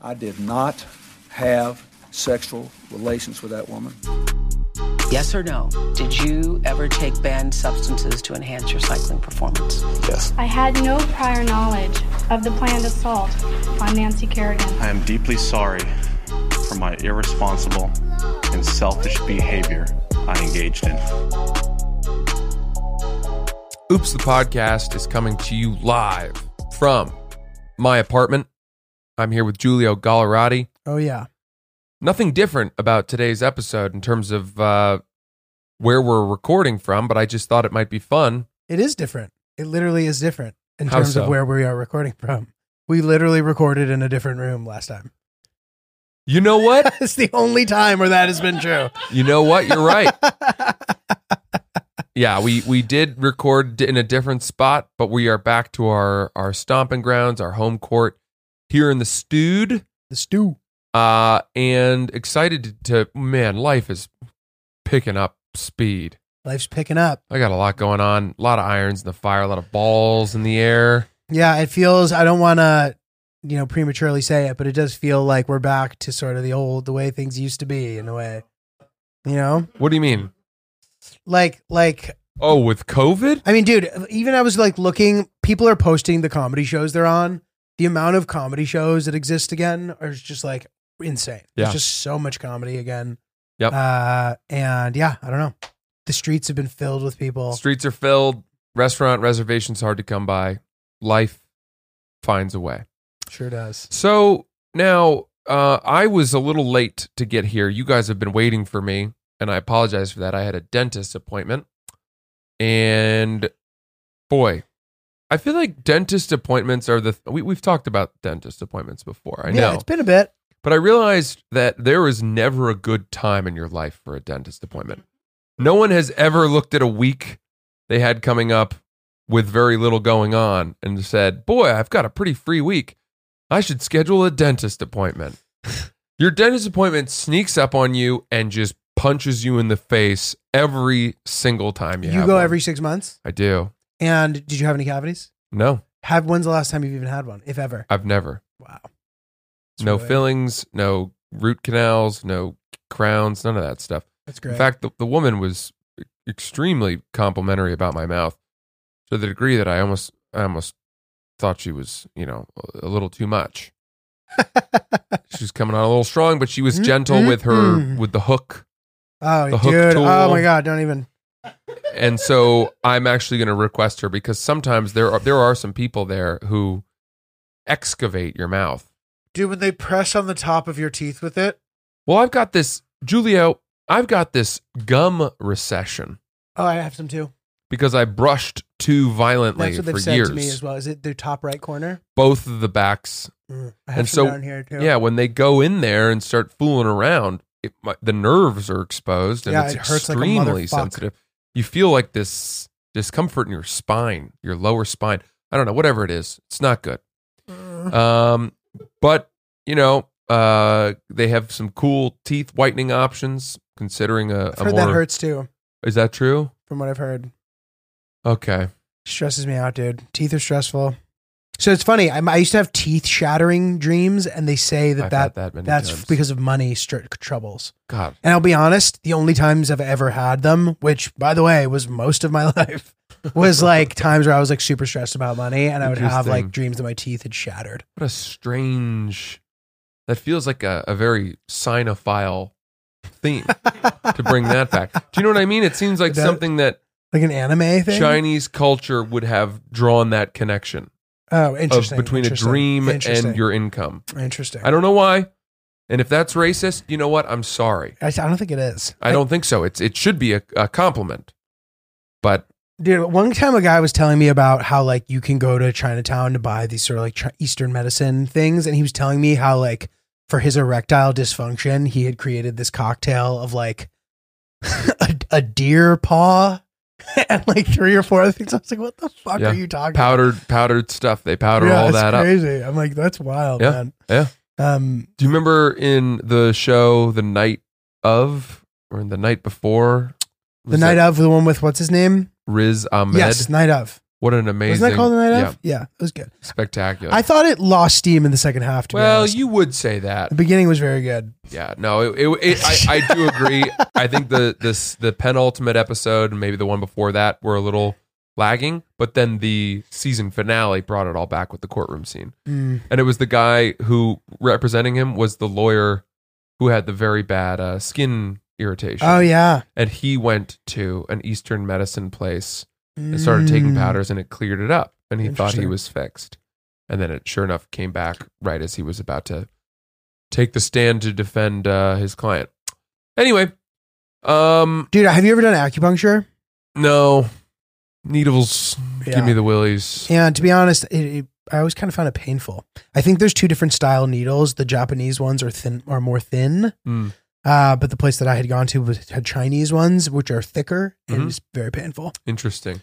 I did not have sexual relations with that woman. Yes or no? Did you ever take banned substances to enhance your cycling performance? Yes. I had no prior knowledge of the planned assault on Nancy Kerrigan. I am deeply sorry for my irresponsible and selfish behavior I engaged in. Oops, the podcast is coming to you live from my apartment. I'm here with Giulio Gallerati. Oh yeah. Nothing different about today's episode in terms of uh, where we're recording from, but I just thought it might be fun. It is different. It literally is different in How terms so? of where we are recording from. We literally recorded in a different room last time. You know what? it's the only time where that has been true. you know what? You're right. Yeah, we we did record in a different spot, but we are back to our our stomping grounds, our home court here in the stewed. The stew. Uh, and excited to, to man, life is picking up speed. Life's picking up. I got a lot going on, a lot of irons in the fire, a lot of balls in the air. Yeah, it feels I don't wanna, you know, prematurely say it, but it does feel like we're back to sort of the old the way things used to be in a way. You know? What do you mean? Like like Oh, with COVID? I mean, dude, even I was like looking, people are posting the comedy shows they're on. The amount of comedy shows that exist again are just like insane. Yeah. There's just so much comedy again. Yep. Uh, and yeah, I don't know. The streets have been filled with people. Streets are filled, restaurant reservations hard to come by. Life finds a way. Sure does. So now uh, I was a little late to get here. You guys have been waiting for me, and I apologize for that. I had a dentist appointment, and boy, I feel like dentist appointments are the we, we've talked about dentist appointments before. I yeah, know, it's been a bit. but I realized that there is never a good time in your life for a dentist appointment. No one has ever looked at a week they had coming up with very little going on and said, Boy, I've got a pretty free week. I should schedule a dentist appointment. Your dentist appointment sneaks up on you and just punches you in the face every single time you, You, go one. every six months. I do. And did you have any cavities? No, Have when's the last time you've even had one, if ever? I've never. Wow. That's no really- fillings, no root canals, no crowns, none of that stuff. That's great. In fact, the, the woman was extremely complimentary about my mouth to the degree that I almost I almost thought she was, you know, a, little too much. she was coming on a little strong, but she was gentle with her with the hook. oh, the hook dude. Oh my god, don't even. And so I'm actually going to request her because sometimes there are there are some people there who excavate your mouth. Dude, when they press on the top of your teeth with it. Well, I've got this Julio, I've got this gum recession Oh, I have some too. because I brushed too violently That's what they've for said years. to me as well. Is it the top right corner? Both of the backs Mm, I have And some so- down here too. Yeah, when they go in there and start fooling around, it, mi- the nerves are exposed and Yeah, it's it hurts like a extremely sensitive. You feel like this discomfort in your spine, your lower spine. I don't know, whatever it is, it's not good. Mm. Um, but you know, uh, they have some cool teeth whitening options. Considering a, I've a heard more that hurts too, is that true? from what I've heard. Okay, Stresses me out, dude. Teeth are stressful. So it's funny. I'm, I used to have teeth shattering dreams, and they say that I've that, that that's times. because of money str- troubles. God, And I'll be honest, the only times I've ever had them, which by the way was most of my life, was like times where I was like super stressed about money, and I would have like dreams that my teeth had shattered. what a strange. That feels like a, a very sinophile theme to bring that back. Do you know what I mean? It seems like That- something that Like an anime thing. Chinese culture would have drawn that connection Oh, of interesting. between a dream and your income. Interesting. I don't know why. And if that's racist, you know what? I'm sorry. I, I don't think it is. I don't think so. It's it should be a, a compliment. But Dude, one time a guy was telling me about how like you can go to Chinatown to buy these sort of like Eastern medicine things, and he was telling me how like for his erectile dysfunction, he had created this cocktail of like a, a deer paw and like three or four other things. I was like, "What the fuck Yeah. are you talking?" powdered powdered stuff. They powder? Yeah, all that up. crazy. I'm like, that's wild, Yeah, man. yeah. Um, Do you remember in the show the night of or the night before? the night of the one with what's his name? Riz Ahmed. Yes, night of. What an amazing. Wasn't that called the night yeah, of? Yeah, it was good. Spectacular. I thought it lost steam in the second half. Well, you would say that. the beginning was very good. Yeah, no, it, it, it, I, I do agree. I think the this the penultimate episode and maybe the one before that were a little lagging, but then the season finale brought it all back with the courtroom scene. Mm. And it was the guy who representing him was the lawyer who had the very bad uh, skin irritation. Oh yeah, And he went to an Eastern medicine place and started taking Mm. powders and it cleared it up. And he thought he was fixed. And then it sure enough came back right as he was about to take the stand to defend uh, his client. Anyway, um, Dude, have you ever done acupuncture? no needles. Yeah. Give me the willies. And to be honest, it, it, I always kind of found it painful. I think there's two different style needles. The Japanese ones are thin, are more thin. Mm. Uh, but the place that I had gone to was had Chinese ones, which are thicker and Mhm. it's very painful. Interesting.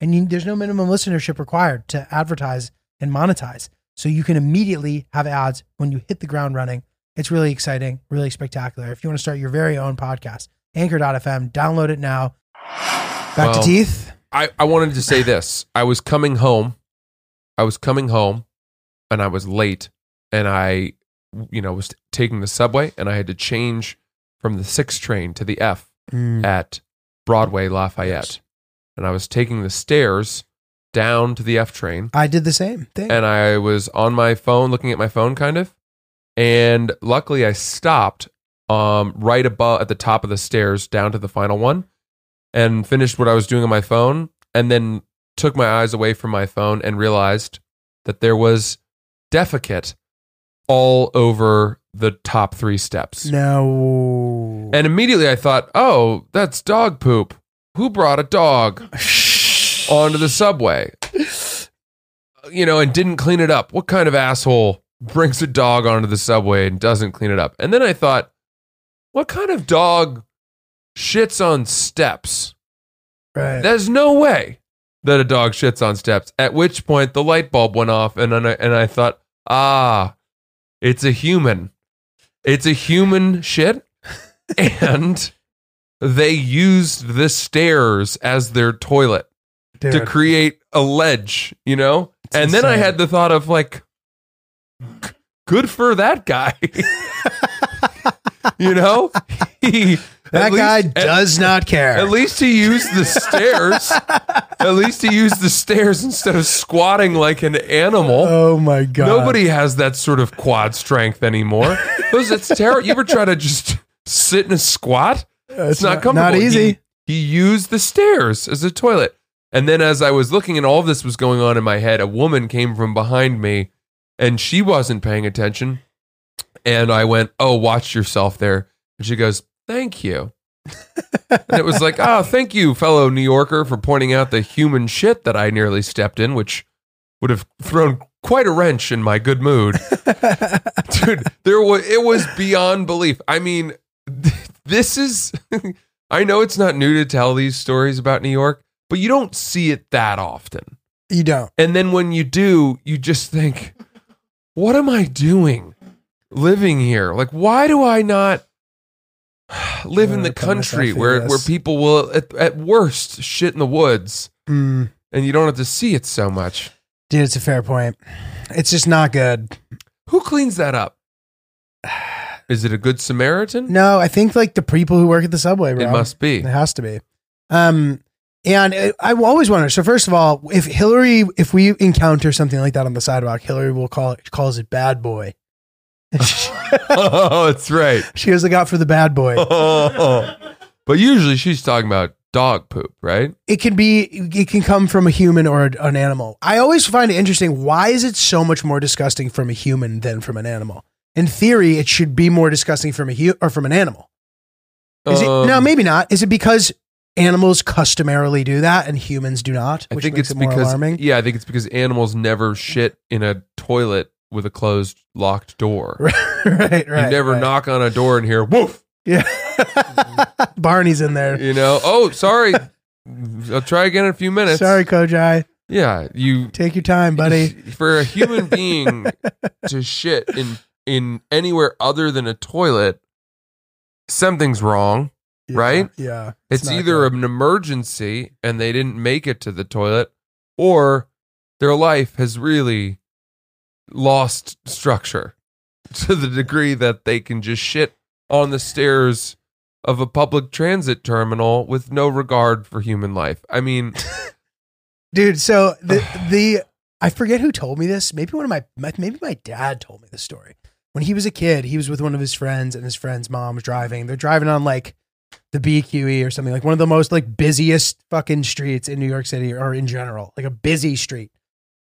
And you, there's no minimum listenership required to advertise and monetize. So you can immediately have ads when you hit the ground running. It's really exciting, really spectacular. If you want to start your very own podcast, anchor.fm, download it now. Back Well, to teeth. I, I wanted to say this. I was coming home. I was coming home and I was late and I, you know, was taking the subway and I had to change from the six train to the F mm. at Broadway Lafayette. And I was taking the stairs down to the F train I did the same thing. and I was on my phone looking at my phone kind of. And luckily I stopped um right above at the top of the stairs down to the final one and finished what I was doing on my phone and then took my eyes away from my phone and realized that there was defecate all over the top 3 steps. no. And immediately I thought, "Oh, that's dog poop. Who brought a dog onto the subway?" You know, and didn't clean it up. What kind of asshole brings a dog onto the subway and doesn't clean it up? And then I thought, "What kind of dog shits on steps?" right. There's no way that a dog shits on steps. At which point the light bulb went off, and then I, and I thought, "Ah, it's a human. It's a human shit." and they used the stairs as their toilet to create a ledge, you know? It's and then I had the thought of like, good for that guy. you know? He, that guy least- at- does not care. At least he used the stairs. At least he used the stairs instead of squatting like an animal. oh my God. Nobody has that sort of quad strength anymore. Those it's terrible. You ever try to just sit in a squat? It's, not, comfortable. Not easy. He, he used the stairs as a toilet. And then as I was looking and all of this was going on in my head, a woman came from behind me and she wasn't paying attention. And I went, Oh, watch yourself there. And she goes, Thank you. and it was like, Oh, thank you, fellow New Yorker, for pointing out the human shit that I nearly stepped in, which would have thrown quite a wrench in my good mood. Dude, there was it was beyond belief. I mean, this is I know it's not new to tell these stories about New York, but you don't see it that often. you don't. And then when you do, you just think, what am I doing living here? Like, why do I not live in the country where, where people will, at, at worst, shit in the woods Mm. and you don't have to see it so much? Dude, it's a fair point. It's just not good. Who cleans that up? Is it a good Samaritan? No, I think like the people who work at the subway, bro. it must be. It has to be. Um, and I, I always wonder. So first of all, if Hillary, if we encounter something like that on the sidewalk, Hillary will call it calls it bad boy. oh, that's right. she has a got for the bad boy. but usually she's talking about dog poop, right? It can be, it can come from a human or an animal. I always find it interesting. Why is it so much more disgusting from a human than from an animal? In theory, it should be more disgusting from a hu- or from an animal. Is it, Um, no, maybe not. Is it because animals customarily do that and humans do not, I think makes it's it more because alarming. yeah, I think it's because animals never shit in a toilet with a closed locked door. right, right. you never right. knock on a door and hear woof. Yeah. Barney's in there. You know, oh sorry, I'll try again in a few minutes. Sorry, Kojai. Yeah, you Take your time, buddy. for a human being to shit in in anywhere other than a toilet, something's wrong. Yeah, Right? Yeah. It's, not either good. an emergency and they didn't make it to the toilet, or their life has really lost structure to the degree that they can just shit on the stairs of a public transit terminal with no regard for human life. I mean, dude. So the the I forget who told me this. Maybe one of my, my maybe my dad told me this story. When he was a kid, he was with one of his friends, and his friend's mom was driving. They're driving on like the BQE or something, like one of the most like busiest fucking streets in New York City or in general, like a busy street.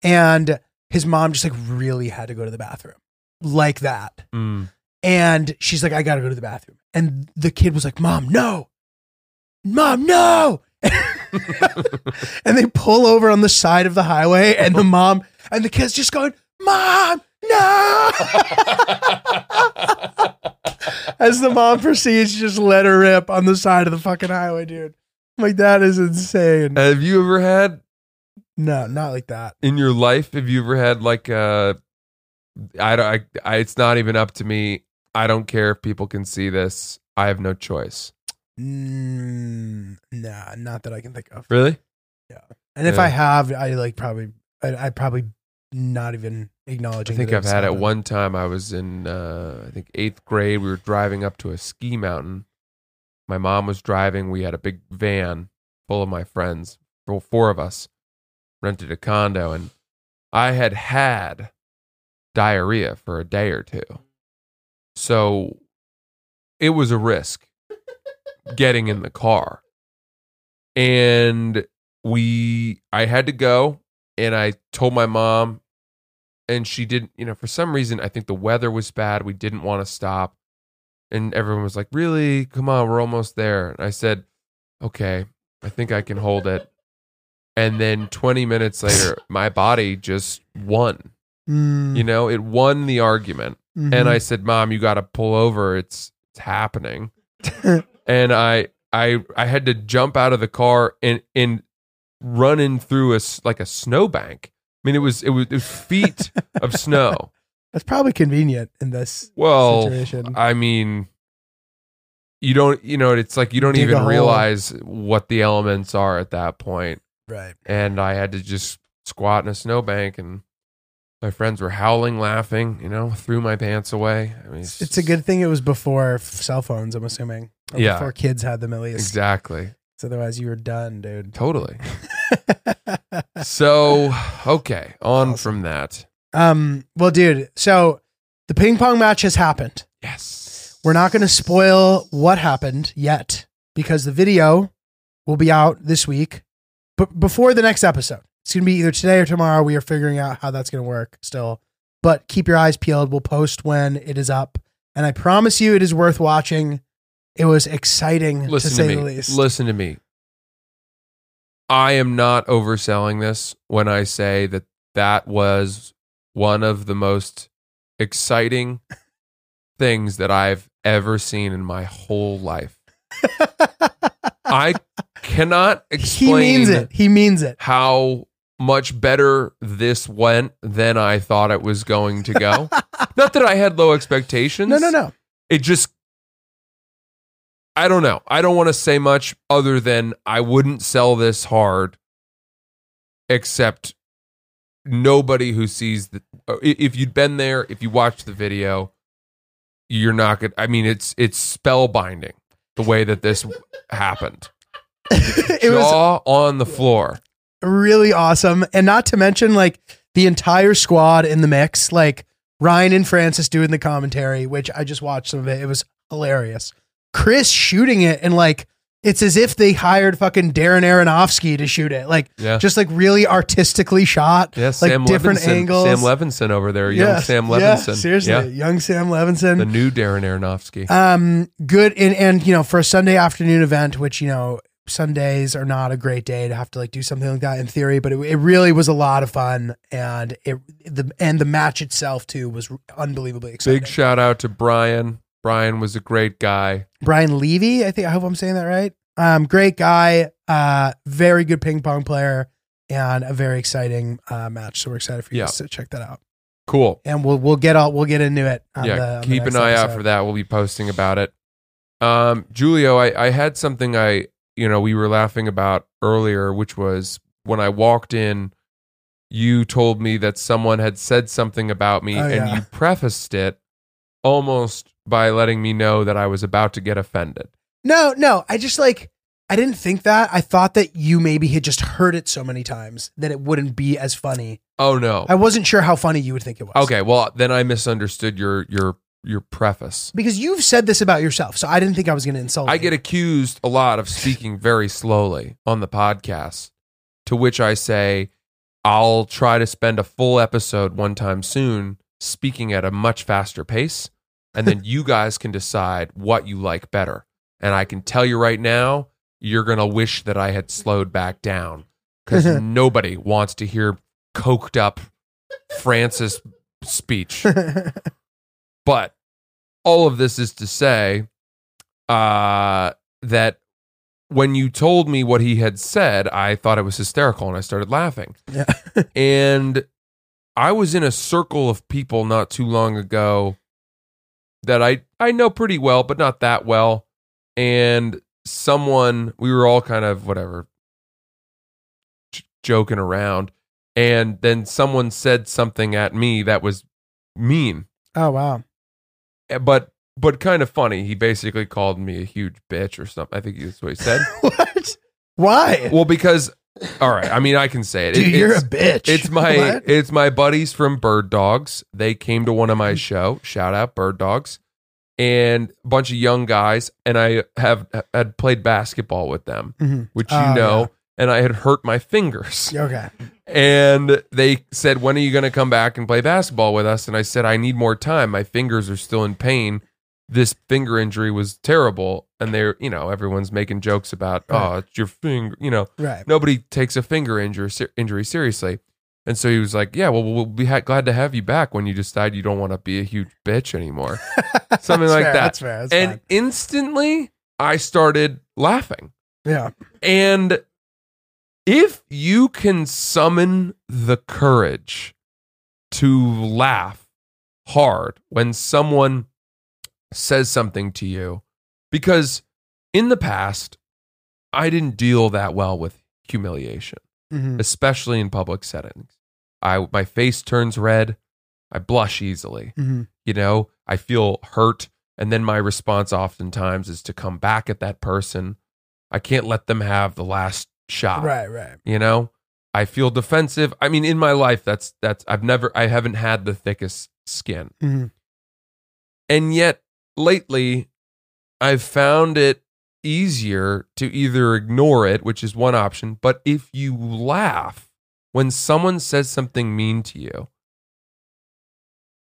And his mom just like really had to go to the bathroom, like that. mm, And she's like, I gotta go to the bathroom. And the kid was like, Mom, no. Mom, no. and they pull over on the side of the highway, and the mom and the kid's just going, Mom, no. As the mom proceeds, to just let her rip on the side of the fucking highway, dude. Like, that is insane. have you ever had No, not like that. in your life? Have you ever had like uh I don't I, I it's not even up to me. I don't care if people can see this. I have no choice. Mm, nah, not that I can think of. Really? Yeah. And if Yeah. I have, I like probably, I, I probably not even acknowledging. I think I've had it one time. I was in, uh, I think eighth grade. We were driving up to a ski mountain. My mom was driving. We had a big van full of my friends, four four of us, rented a condo, and I had had diarrhea for a day or two. So it was a risk getting in the car. And we, I had to go, and I told my mom, and she didn't you know for some reason i think the weather was bad. We didn't want to stop. And everyone was like really? Come on we're almost there. And i said okay i think i can hold it. And then 20 minutes later my body just won. Mm, you know it won the argument. Mhm. and i said mom you got to pull over. It's it's happening. And i i i had to jump out of the car and and running through a like a snowbank mean it was it was, it was feet of snow that's probably convenient in this well situation. i mean you don't you know it's like you don't Dig even realize what the elements are at that point right. and i had to just squat in a snowbank and my friends were howling laughing you know threw my pants away i mean It's a good thing it was before cell phones. I'm assuming. Yeah. Before kids had them at least. exactly 'Cause Otherwise, you were done, dude. Totally. So, okay, on from that. um. Well, dude. So the ping pong match has happened. Yes. We're not going to spoil what happened yet because the video will be out this week, but before the next episode. It's going to be either today or tomorrow. We are figuring out how that's going to work still. But keep your eyes peeled. We'll post when it is up. And I promise you it is worth watching. It was exciting Listen to to, say me. the least. Listen to me. I am not overselling this when I say that that was one of the most exciting things that I've ever seen in my whole life. I cannot he explain means it. He means it. how much better this went than I thought it was going to go. Not that I had low expectations. No, no, no. It just, I don't know. I don't want to say much other than I wouldn't sell this hard, except nobody who sees the. uh, If you'd been there, if you watched the video, you're not gonna. I mean, it's it's spellbinding the way that this happened. it was on the floor. really awesome. And not to mention, like, the entire squad in the mix, like Ryan and Francis doing the commentary, which I just watched some of it. It was hilarious. Chris shooting it, and like, it's as if they hired fucking Darren Aronofsky to shoot it. Like, Yeah. just like really artistically shot. Yeah, like Sam different Levinson. angles. Sam Levinson over there, young Yeah, Sam Levinson. yeah, seriously, Yeah, young Sam Levinson. the new Darren Aronofsky. Um, good and and you know for a Sunday afternoon event, which you know Sundays are not a great day to have to like do something like that in theory, but it, it really was a lot of fun, and it the and the match itself too was unbelievably exciting. Big shout out to Brian. Brian was a great guy. Brian Levy, I think I hope I'm saying that right. Um, great guy, uh, very good ping pong player, and a very exciting uh, match. So we're excited for you Yeah. guys to check that out. Cool. And we'll we'll get all we'll get into it. Yeah, the, keep an eye out for that. We'll be posting about it. Um, Julio, I, I had something I, you know, we were laughing about earlier, which was when I walked in, you told me that someone had said something about me, Oh, and yeah. you prefaced it almost by letting me know that I was about to get offended. No, no. I just like I didn't think that. I thought that you maybe had just heard it so many times that it wouldn't be as funny. Oh no. I wasn't sure how funny you would think it was. Okay, well then I misunderstood your your your preface. Because you've said this about yourself, so I didn't think I was going to insult I you. get accused a lot of speaking very slowly on the podcast, to which I say, I'll try to spend a full episode one time soon speaking at a much faster pace, and then you guys can decide what you like better. And I can tell you right now, you're going to wish that I had slowed back down because nobody wants to hear coked up Francis speech. But all of this is to say uh, that when you told me what he had said, I thought it was hysterical and I started laughing. Yeah. and I was in a circle of people not too long ago that I, I know pretty well, but not that well. And someone, we were all kind of whatever, j- joking around. And then someone said something at me that was mean oh wow. Eh, but but kind of funny. He basically called me a huge bitch or something. I think that's what he said. what? Why? well, because all right, I mean, I can say it. Dude, It- you're a bitch. it's my What? it's my buddies from Bird Dogs. They came to one of my show. Shout out Bird Dogs, and a bunch of young guys. And I have had played basketball with them, Mhm. which you Oh, know. yeah. And I had hurt my fingers. Okay. And they said, When are you going to come back and play basketball with us? And I said, I need more time. My fingers are still in pain. This finger injury was terrible. And they're, you know, everyone's making jokes about, Right. oh, it's your finger. You know, Right. nobody takes a finger injury, injury seriously. And so he was like, Yeah, well, we'll be ha- glad to have you back when you decide you don't want to be a huge bitch anymore. Something like fair, that. That's fair. That's and fine. instantly, I started laughing. Yeah. And if you can summon the courage to laugh hard when someone says something to you, because in the past, I didn't deal that well with humiliation, Mhm. especially in public settings. I my face turns red, I blush easily. Mhm. You know, I feel hurt, and then my response oftentimes is to come back at that person. I can't let them have the last shot. Right. Right. You know, I feel defensive. I mean, in my life, that's that's I've never I haven't had the thickest skin, Mhm. and yet lately, I've found it easier to either ignore it, which is one option, but if you laugh when someone says something mean to you,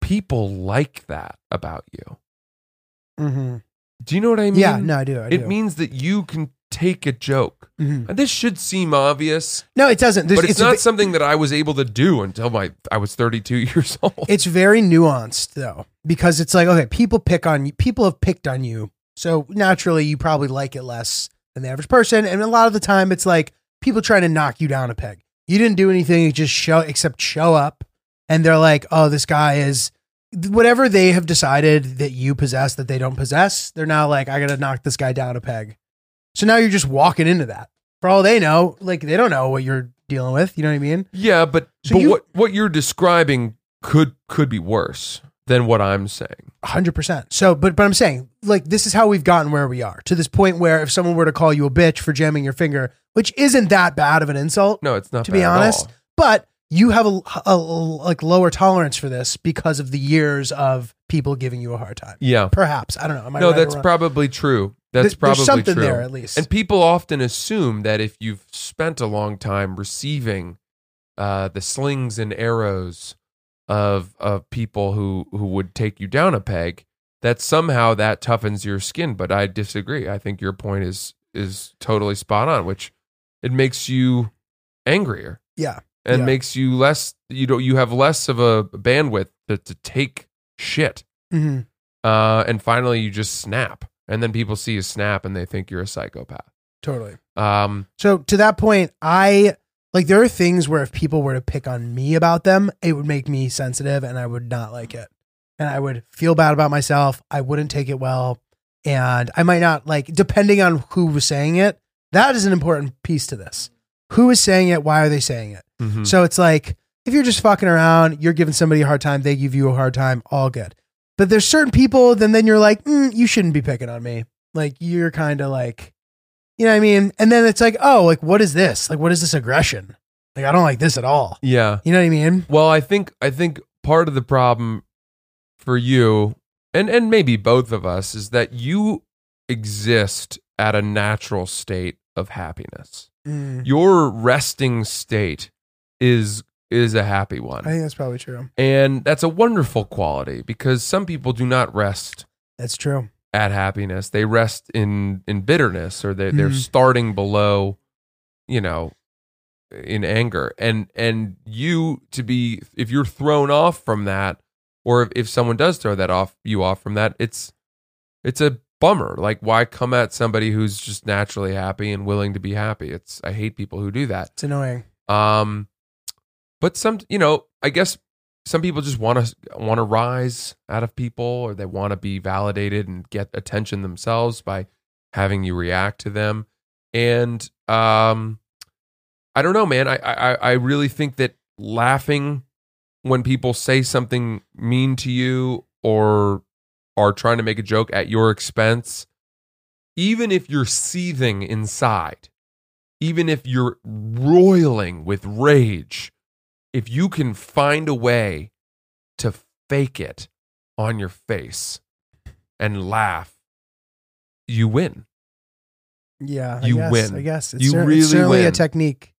people like that about you. Mhm. Do you know what I mean? Yeah. No, I do. I it do. means that you can take a joke. Mhm. This should seem obvious, No, it doesn't. There's, but it's, a not something that I was able to do until my I was 32 years old. it's very nuanced though because it's like okay people pick on you people have picked on you so naturally you probably like it less than the average person and a lot of the time it's like people trying to knock you down a peg you didn't do anything you just show except show up and they're like oh this guy is whatever they have decided that you possess that they don't possess they're now like i gotta knock this guy down a peg so now you're just walking into that for all they know like they don't know what you're dealing with you know what i mean yeah, but, So but you- what what you're describing could could be worse than what I'm saying. hundred percent. So, but but I'm saying, like, this is how we've gotten where we are to this point where if someone were to call you a bitch for jamming your finger, which isn't that bad of an insult, No, it's not to bad be at honest, all. but you have a, a- a- like lower tolerance for this because of the years of people giving you a hard time. Yeah. Perhaps I don't know. Am I No, right or that's wrong? probably true. That's Th- probably something true. there at least. And people often assume that if you've spent a long time receiving uh, the slings and arrows of of people who who would take you down a peg, that somehow that toughens your skin. But I disagree. I think your point is is totally spot on, which it makes you angrier Yeah. and Yeah. makes you less you don't you have less of a bandwidth to, to take shit. hmm Uh, and finally you just snap. And then people see you snap and they think you're a psychopath. Totally. Um, So to that point, I like there are things where if people were to pick on me about them, it would make me sensitive and I would not like it. And I would feel bad about myself. I wouldn't take it well. And I might not like depending on who was saying it, that is an important piece to this. Who is saying it? Why are they saying it? mhm. So it's like if you're just fucking around, you're giving somebody a hard time, they give you a hard time, all good. But there's certain people, then then you're like, mm, you shouldn't be picking on me. Like you're kind of like, you know what I mean? And then it's like, oh, like what is this? Like what is this aggression? Like I don't like this at all. yeah. You know what I mean? Well, I think I think part of the problem for you and and maybe both of us is that you exist at a natural state of happiness. Mm, Your resting state is is a happy one. I think that's probably true. And that's a wonderful quality because some people do not rest That's true. at happiness. They rest in in bitterness or they they're Mhm. starting below, you know, in anger. And and you to be if you're thrown off from that, or if, if someone does throw that off you off from that, it's it's a bummer. Like why come at somebody who's just naturally happy and willing to be happy? It's I hate people who do that. It's annoying. Um, but some, you know, I guess some people just want to want to rise out of people, or they want to be validated and get attention themselves by having you react to them. And um, I don't know, man. I I I really think that laughing when people say something mean to you or are trying to make a joke at your expense, even if you're seething inside, even if you're roiling with rage, if you can find a way to fake it on your face and laugh, you win. Yeah. I You guess, win. I guess it's, You cer- really it's certainly a technique.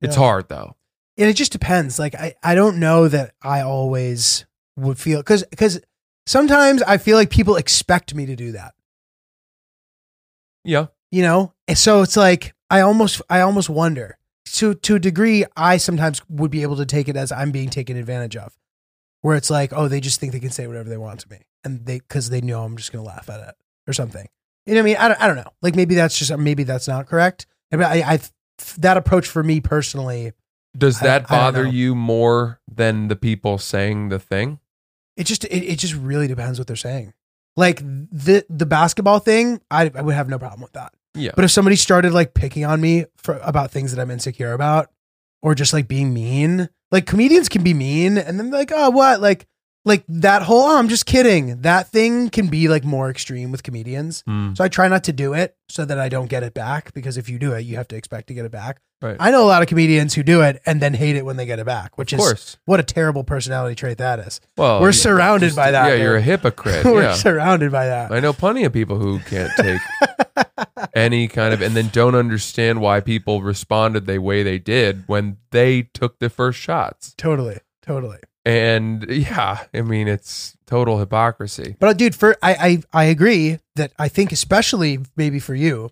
It's Yeah. hard though. and it just depends like i, I don't know that i always would feel because because sometimes i feel like people expect me to do that Yeah. you know and so it's like i almost i almost wonder to to a degree i sometimes would be able to take it as i'm being taken advantage of where it's like oh they just think they can say whatever they want to me and they because they know i'm just gonna laugh at it or something. You know what i mean? I don't, I don't know. Like maybe that's just maybe that's not correct. But i i that approach for me personally Does that I bother you more than the people saying the thing? it just it, it just really depends what they're saying. Like the the basketball thing I, I would have no problem with that Yeah. but if somebody started like picking on me for about things that i'm insecure about or just like being mean like comedians can be mean and then like oh what like like that whole oh i'm just kidding that thing can be like more extreme with comedians Mm. so i try not to do it so that i don't get it back because if you do it you have to expect to get it back Right. i know a lot of comedians who do it and then hate it when they get it back which of is course. what a terrible personality trait that is Well, we're surrounded just- by that Yeah, dude. you're a hypocrite. We're yeah. surrounded by that. I know plenty of people who can't take any kind of and then don't understand why people responded the way they did when they took the first shots. Totally, totally. And yeah, I mean it's total hypocrisy. But uh, dude, for I, I I agree that I think especially maybe for you,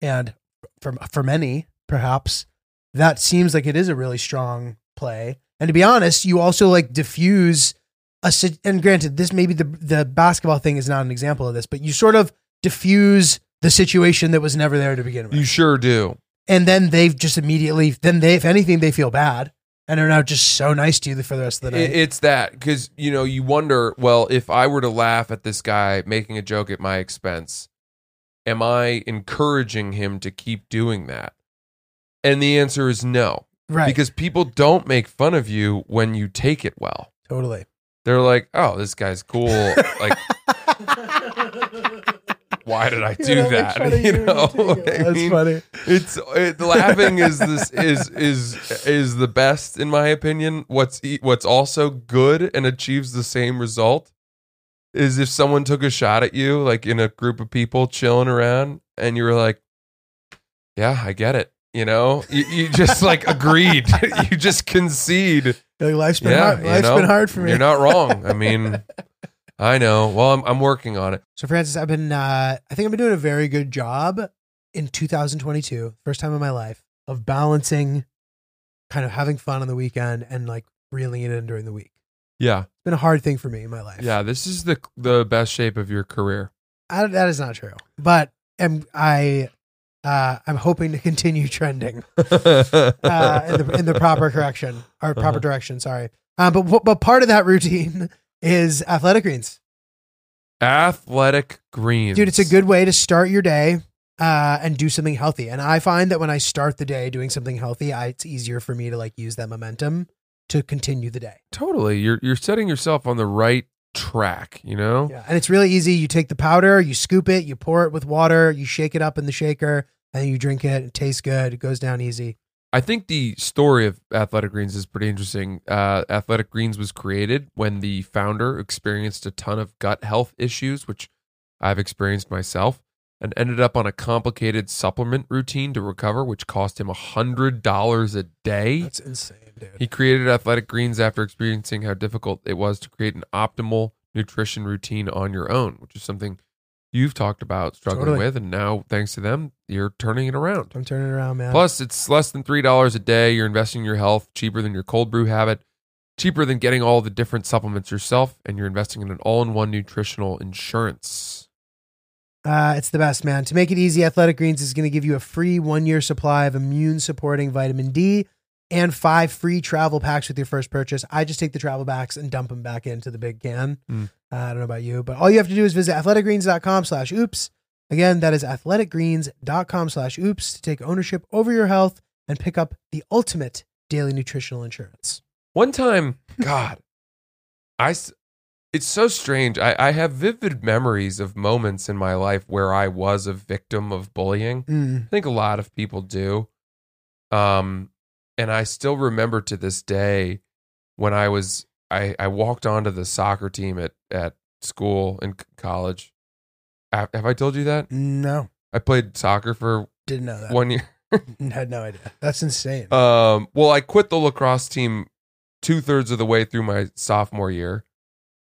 and for for many perhaps that seems like it is a really strong play. And to be honest, you also like diffuse a and granted this maybe the the basketball thing is not an example of this, but you sort of diffuse the situation that was never there to begin with. You sure do. and then they've just immediately then they if anything they feel bad and are now just so nice to you for the rest of the night. It- It's that because you know you wonder. Well, if I were to laugh at this guy making a joke at my expense, am I encouraging him to keep doing that? And the answer is no, right. because people don't make fun of you when you take it well. totally. They're like, "Oh, this guy's cool." Like, why did I do that? You know, I That's mean, funny. it's it, laughing is this is is is the best in my opinion. What's e- what's also good and achieves the same result is if someone took a shot at you, like in a group of people chilling around, and you were like, "Yeah, I get it." You know, you, you just like agreed. you just concede. Like, life's been yeah, hard. you Life's know, been hard for me. You're not wrong. I mean, I know. Well, I'm I'm working on it. so Francis, I've been uh I think I've been doing a very good job in 2022, first time in my life, of balancing kind of having fun on the weekend and like reeling it in during the week. Yeah. It's been a hard thing for me in my life. Yeah. This is the the best shape of your career. I, that is not true. But am I uh, I'm hoping to continue trending uh, in the in the proper correction or proper Uh-huh. direction. Sorry, uh, but but part of that routine is athletic greens, Athletic greens. dude. It's a good way to start your day uh, and do something healthy. And I find that when I start the day doing something healthy, I, it's easier for me to like use that momentum to continue the day. totally. You're you're setting yourself on the right track, you know? Yeah, and it's really easy. You take the powder, you scoop it, you pour it with water, you shake it up in the shaker, and you drink it. It tastes good. It goes down easy. I think the story of Athletic Greens is pretty interesting. Uh, Athletic Greens was created when the founder experienced a ton of gut health issues, which I've experienced myself, and ended up on a complicated supplement routine to recover, which cost him $100 a day. That's insane, dude. He created Athletic Greens after experiencing how difficult it was to create an optimal nutrition routine on your own, which is something you've talked about struggling Totally. with. And now, thanks to them, you're turning it around. I'm turning it around, man. Plus, it's less than $3 a day. You're investing in your health, cheaper than your cold brew habit, cheaper than getting all the different supplements yourself, and you're investing in an all in one nutritional insurance. Uh, it's the best, man. To make it easy, Athletic Greens is going to give you a free one year supply of immune supporting vitamin D and five free travel packs with your first purchase. I just take the travel packs and dump them back into the big can. Mm. Uh, I don't know about you, but all you have to do is visit athleticgreens.com slash oops. Again, that is athleticgreens.com slash oops to take ownership over your health and pick up the ultimate daily nutritional insurance. One time, God, I, it's so strange. I, I have vivid memories of moments in my life where I was a victim of bullying. Mm. I think a lot of people do. Um, and I still remember to this day when I was I, I walked onto the soccer team at at school and college. Have have I told you that? No, I played soccer for didn't know that. one year. Had no idea. That's insane. Um, well, I quit the lacrosse team two thirds of the way through my sophomore year,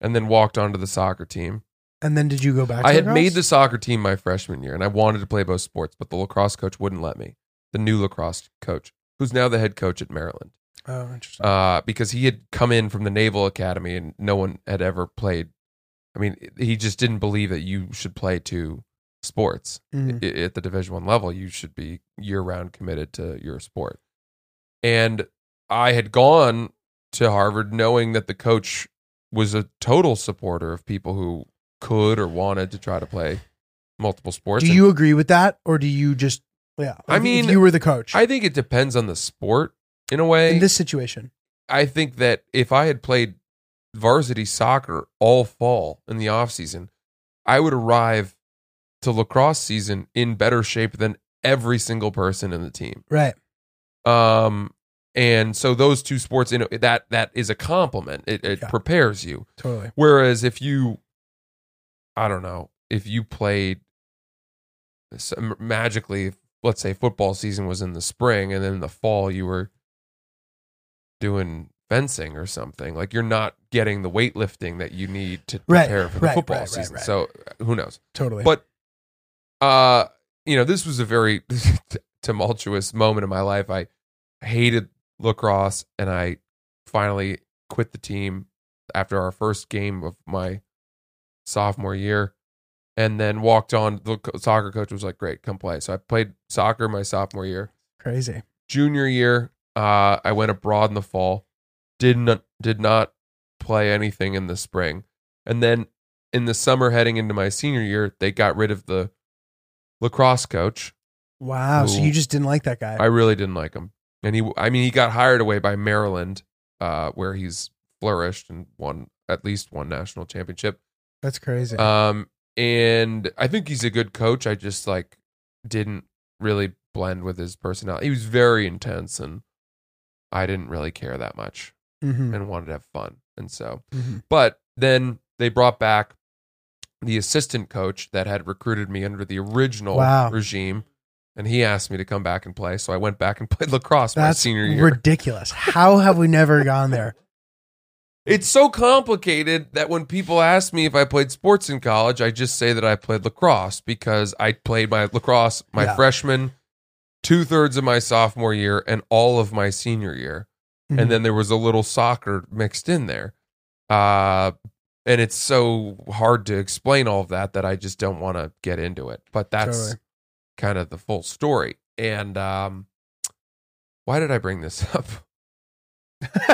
and then walked onto the soccer team. and then did you go back? To I had lacrosse? made the soccer team my freshman year, and I wanted to play both sports, but the lacrosse coach wouldn't let me. The new lacrosse coach, who's now the head coach at Maryland, Oh, interesting. uh, because he had come in from the Naval Academy and no one had ever played. I mean, he just didn't believe that you should play two sports Mhm. I- at the Division One level. You should be year round committed to your sport. And I had gone to Harvard knowing that the coach was a total supporter of people who could or wanted to try to play multiple sports. Do And you agree with that, or do you just? Yeah, I mean, you were the coach. I think it depends on the sport in a way. in this situation, I think that if I had played varsity soccer all fall in the off season, I would arrive to lacrosse season in better shape than every single person in the team. right? Um, and so those two sports, you know, that that is a compliment. It, it Yeah. prepares you. Totally. Whereas if you, I don't know, if you played magically, let's say football season was in the spring and then in the fall you were doing fencing or something, like you're not getting the weightlifting that you need to Right, prepare for the right, football right, season. So who knows? Totally. But uh, you know, this was a very tumultuous moment in my life. I hated lacrosse, and I finally quit the team after our first game of my sophomore year, and then walked on. The soccer coach was like, "Great, come play." So I played soccer my sophomore year. crazy. Junior year, uh, I went abroad in the fall. Did not did not play anything in the spring, and then in the summer, heading into my senior year, they got rid of the lacrosse coach. Wow. So you just didn't like that guy. I really didn't like him, and he, I mean, he got hired away by Maryland, uh, where he's flourished and won at least one national championship. That's crazy. Um, and I think he's a good coach. I just like didn't really blend with his personality. He was very intense, and I didn't really care that much, Mhm, and wanted to have fun. And so, mhm. but then they brought back the assistant coach that had recruited me under the original Wow. regime, and he asked me to come back and play. So I went back and played lacrosse my That's senior year. ridiculous. How have we never gone there? It's so complicated that when people ask me if I played sports in college, I just say that I played lacrosse because I played my lacrosse my Yeah. freshman, two thirds of my sophomore year, and all of my senior year. Mhm. And then there was a little soccer mixed in there. Uh, and it's so hard to explain all of that that I just don't want to get into it. But that's Totally. kind of the full story. And um, why did I bring this up?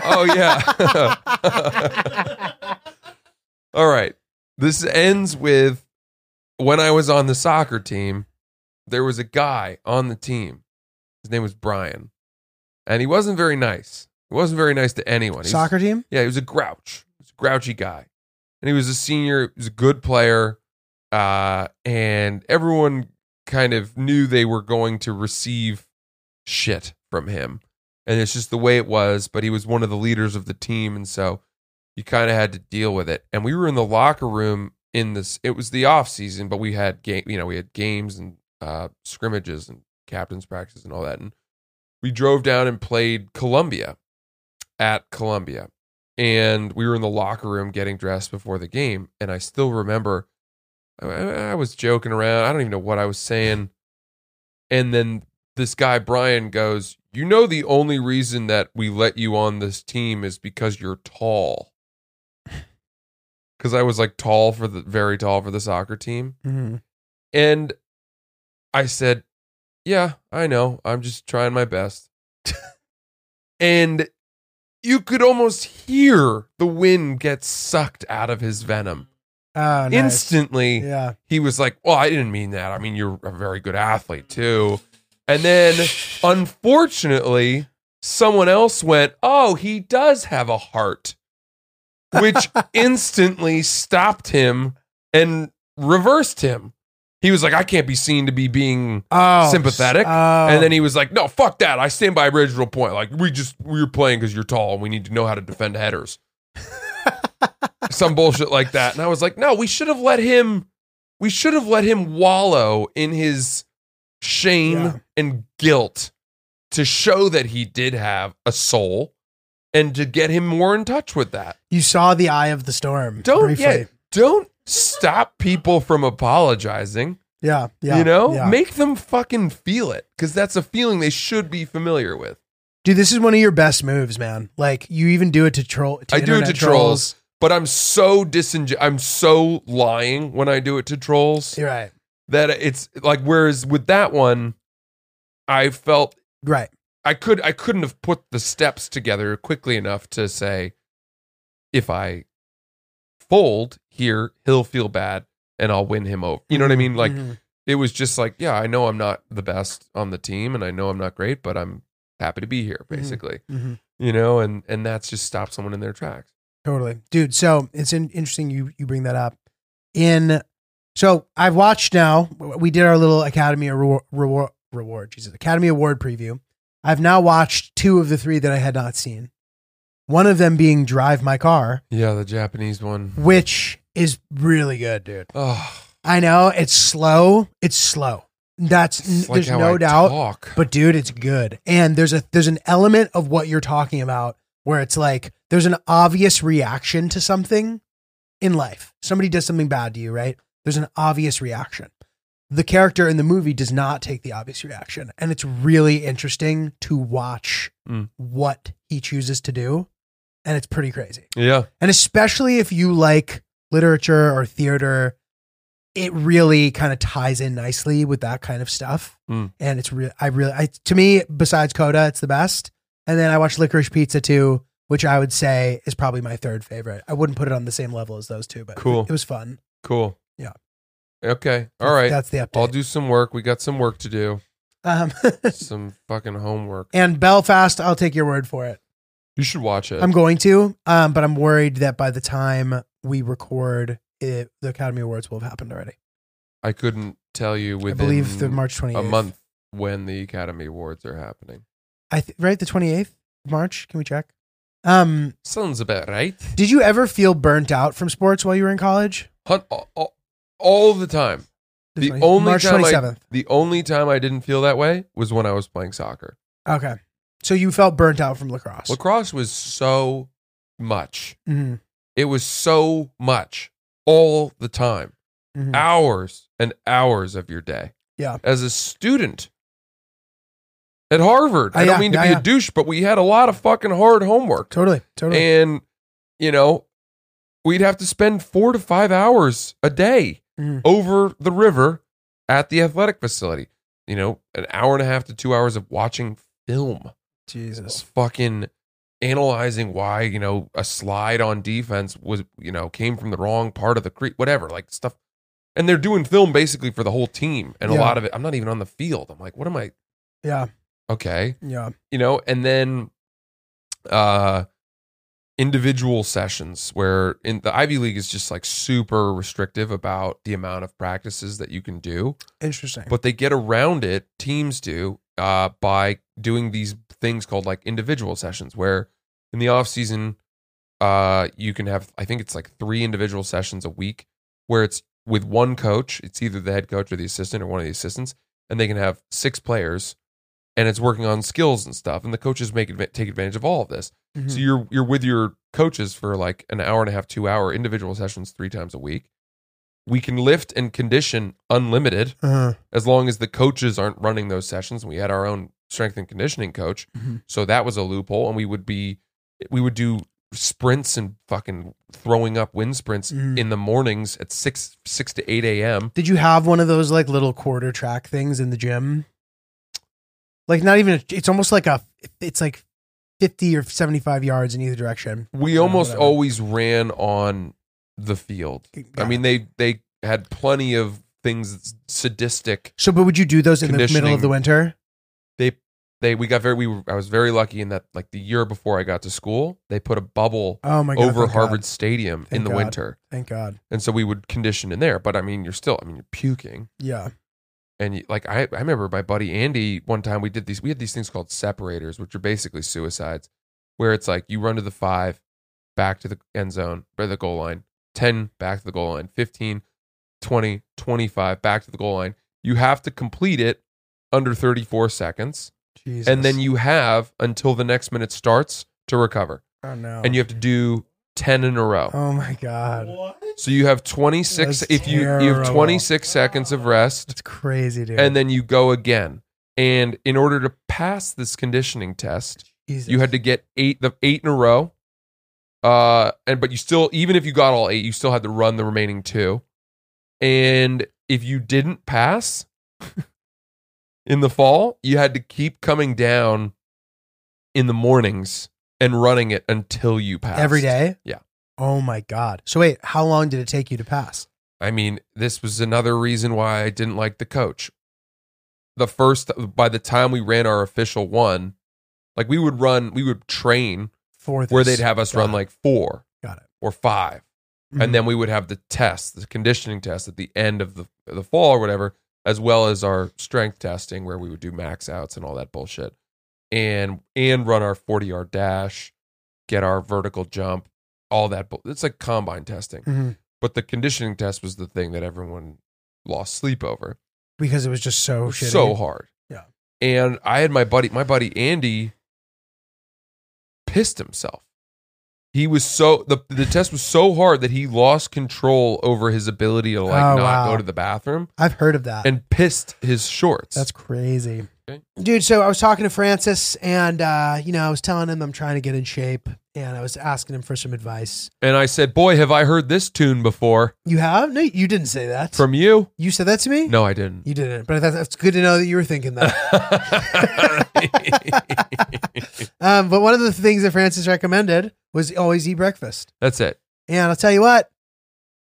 oh yeah. All right. This ends with when I was on the soccer team, there was a guy on the team. His name was Brian. And he wasn't very nice. He wasn't very nice to anyone. He's- Soccer team? yeah, he was a grouch. He was a grouchy guy. And he was a senior, he was a good player. Uh, and everyone kind of knew they were going to receive shit from him. And it's just the way it was, but he was one of the leaders of the team. And so you kind of had to deal with it. And we were in the locker room in this, it was the off season, but we had game, you know, we had games and uh, scrimmages and captain's practices and all that. And we drove down and played Columbia at Columbia. And we were in the locker room getting dressed before the game. And I still remember I, I was joking around. I don't even know what I was saying. And then this guy, Brian, goes, You know, the only reason that we let you on this team is because you're tall. Because I was like tall for the very tall for the soccer team. Mhm. And I said, Yeah, I know. I'm just trying my best. and you could almost hear the wind get sucked out of his venom. Oh, nice. Instantly, Yeah. he was like, Well, I didn't mean that. I mean, you're a very good athlete, too. And then, unfortunately, someone else went, Oh, he does have a heart, which instantly stopped him and reversed him. He was like, I can't be seen to be being Oh, sympathetic. oh. and then he was like, "No, fuck that. I stand by original point. Like we just we were playing because you're tall and we need to know how to defend headers." Some bullshit like that. And I was like, "No, we should have let him. We should have let him wallow in his shame Yeah. and guilt to show that he did have a soul." And to get him more in touch with that. you saw the eye of the storm. Don't briefly. yeah, don't stop people from apologizing. Yeah. Yeah. you know, Yeah. make them fucking feel it because that's a feeling they should be familiar with. Dude, this is one of your best moves, man. Like you even do it to troll. To I do it to trolls, but I'm so disingen. I'm so lying when I do it to trolls You're right. that it's like. Whereas with that one, I felt Right. I could I couldn't have put the steps together quickly enough to say if I fold here, he'll feel bad and I'll win him over. You know what I mean? Like Mhm. it was just like, yeah, I know I'm not the best on the team and I know I'm not great, but I'm happy to be here, Mhm. basically. Mhm. You know, and and that's just stopped someone in their tracks. Totally, dude. So it's in, interesting you you bring that up. In so I've watched now. We did our little Academy Award reward, reward Jesus Academy Award preview. I've now watched two of the three that I had not seen. One of them being Drive My Car, Yeah, the Japanese one. which is really good, dude. Oh, I know it's slow. It's slow. That's it's like there's no I doubt. talk. But dude, it's good. And there's a there's an element of what you're talking about where it's like there's an obvious reaction to something in life. Somebody does something bad to you, right? There's an obvious reaction. The character in the movie does not take the obvious reaction. And it's really interesting to watch Mm. what he chooses to do. And it's pretty crazy. yeah, And especially if you like literature or theater, it really kind of ties in nicely with that kind of stuff. Hmm. And it's real. I really, I to me, besides Coda, it's the best. And then I watched Licorice Pizza too, which I would say is probably my third favorite. I wouldn't put it on the same level as those two, but Cool. it was fun. cool. Yeah. Okay. All right. that's the update. I'll do some work. We got some work to do. Um, some fucking homework. and Belfast, I'll take your word for it. You should watch it. I'm going to, um, but I'm worried that by the time we record, it, the Academy Awards will have happened already. I couldn't tell you I believe the March 28th. a month when the Academy Awards are happening. I th- right the 28th of March. Can we check? Um, Sounds about right. did you ever feel burnt out from sports while you were in college? All, all, the time. The 20 only March time I, the only time I didn't feel that way was when I was playing soccer. Okay, so you felt burnt out from lacrosse. Lacrosse was so much. Mhm. It was so much all the time. Mhm. Hours and hours of your day. Yeah. As a student at Harvard. Uh, I don't yeah, mean to yeah, be yeah. a douche, but we had a lot of fucking hard homework. Totally. Totally. And, you know, we'd have to spend four to five hours a day Mhm. over the river at the athletic facility. You know, an hour and a half to two hours of watching film, Jesus. fucking analyzing why, you know, a slide on defense was, you know, came from the wrong part of the creek, whatever, like stuff. And they're doing film basically for the whole team. And a lot of it, I'm not even on the field. I'm like, what am I? Yeah. Okay Yeah. you know and then uh individual sessions where in the ivy league is just like super restrictive about the amount of practices that you can do Interesting. but they get around it teams do uh by doing these things called like individual sessions where in the off season uh you can have i think it's like three individual sessions a week where it's with one coach it's either the head coach or the assistant or one of the assistants and they can have six players and it's working on skills and stuff and the coaches make take advantage of all of this Mhm. so you're you're with your coaches for like an hour and a half two hour individual sessions three times a week we can lift and condition unlimited uh-huh. as long as the coaches aren't running those sessions. We had our own strength and conditioning coach, Mhm. so that was a loophole. And we would be, we would do sprints and fucking throwing up wind sprints Mm. in the mornings at six six to eight a.m. Did you have one of those like little quarter track things in the gym? Like not even. A, it's almost like a. It's like fifty or seventy-five yards in either direction. We almost whatever. always ran on the field. I Got mean, they they had plenty of things sadistic. So, but would you do those in the middle of the winter? They they we got very we were, I was very lucky in that like the year before I got to school, they put a bubble Oh my god! Oh over Harvard God. Stadium in the God. winter. Thank God. and so we would condition in there. But I mean, you're still, I mean, you're puking, Yeah. and you, like I, I remember my buddy Andy one time we did these, we had these things called separators, which are basically suicides, where it's like you run to the five, back to the end zone, by the goal line, ten back to the goal line, 15, 20, 25 back to the goal line. You have to complete it under 34 seconds, Jesus. and then you have until the next minute starts to recover, Oh no. and you have to do 10 in a row. Oh my God. What? So you have 26 That's if you you have terrible. 26 seconds of rest That's crazy, dude. and then you go again. And in order to pass this conditioning test, Jesus. you had to get 8 the 8 in a row. Uh and but you still even if you got all 8, you still had to run the remaining 2. And if you didn't pass in the fall, you had to keep coming down in the mornings and running it until you passed. every day. Yeah. Oh my God. So wait, how long did it take you to pass? I mean, this was another reason why I didn't like the coach. The first, by the time we ran our official one, like we would run, we would train For where they'd have us Got run it. like four Got it. or 5 Mhm. and then we would have the test, the conditioning test at the end of the the fall or whatever, as well as our strength testing where we would do max outs and all that bullshit, and and run our forty yard dash, get our vertical jump, all that. bull- It's like combine testing. Mhm. But the conditioning test was the thing that everyone lost sleep over. because it was just so shitty. so hard. Yeah. And I had my buddy, my buddy Andy pissed himself. He was so the the test was so hard that he lost control over his ability to like Oh, not wow. go to the bathroom I've heard of that. and pissed his shorts. That's crazy. Okay. Dude, so I was talking to Francis and uh, you know, I was telling him I'm trying to get in shape and I was asking him for some advice. and I said, "Boy, have I heard this tune before You have? No, you didn't say that. from you?" you said that to me? No, I didn't. You didn't. But that's, that's good to know that you were thinking that. um, but one of the things that Francis recommended was always eat breakfast. That's it. And I'll tell you what,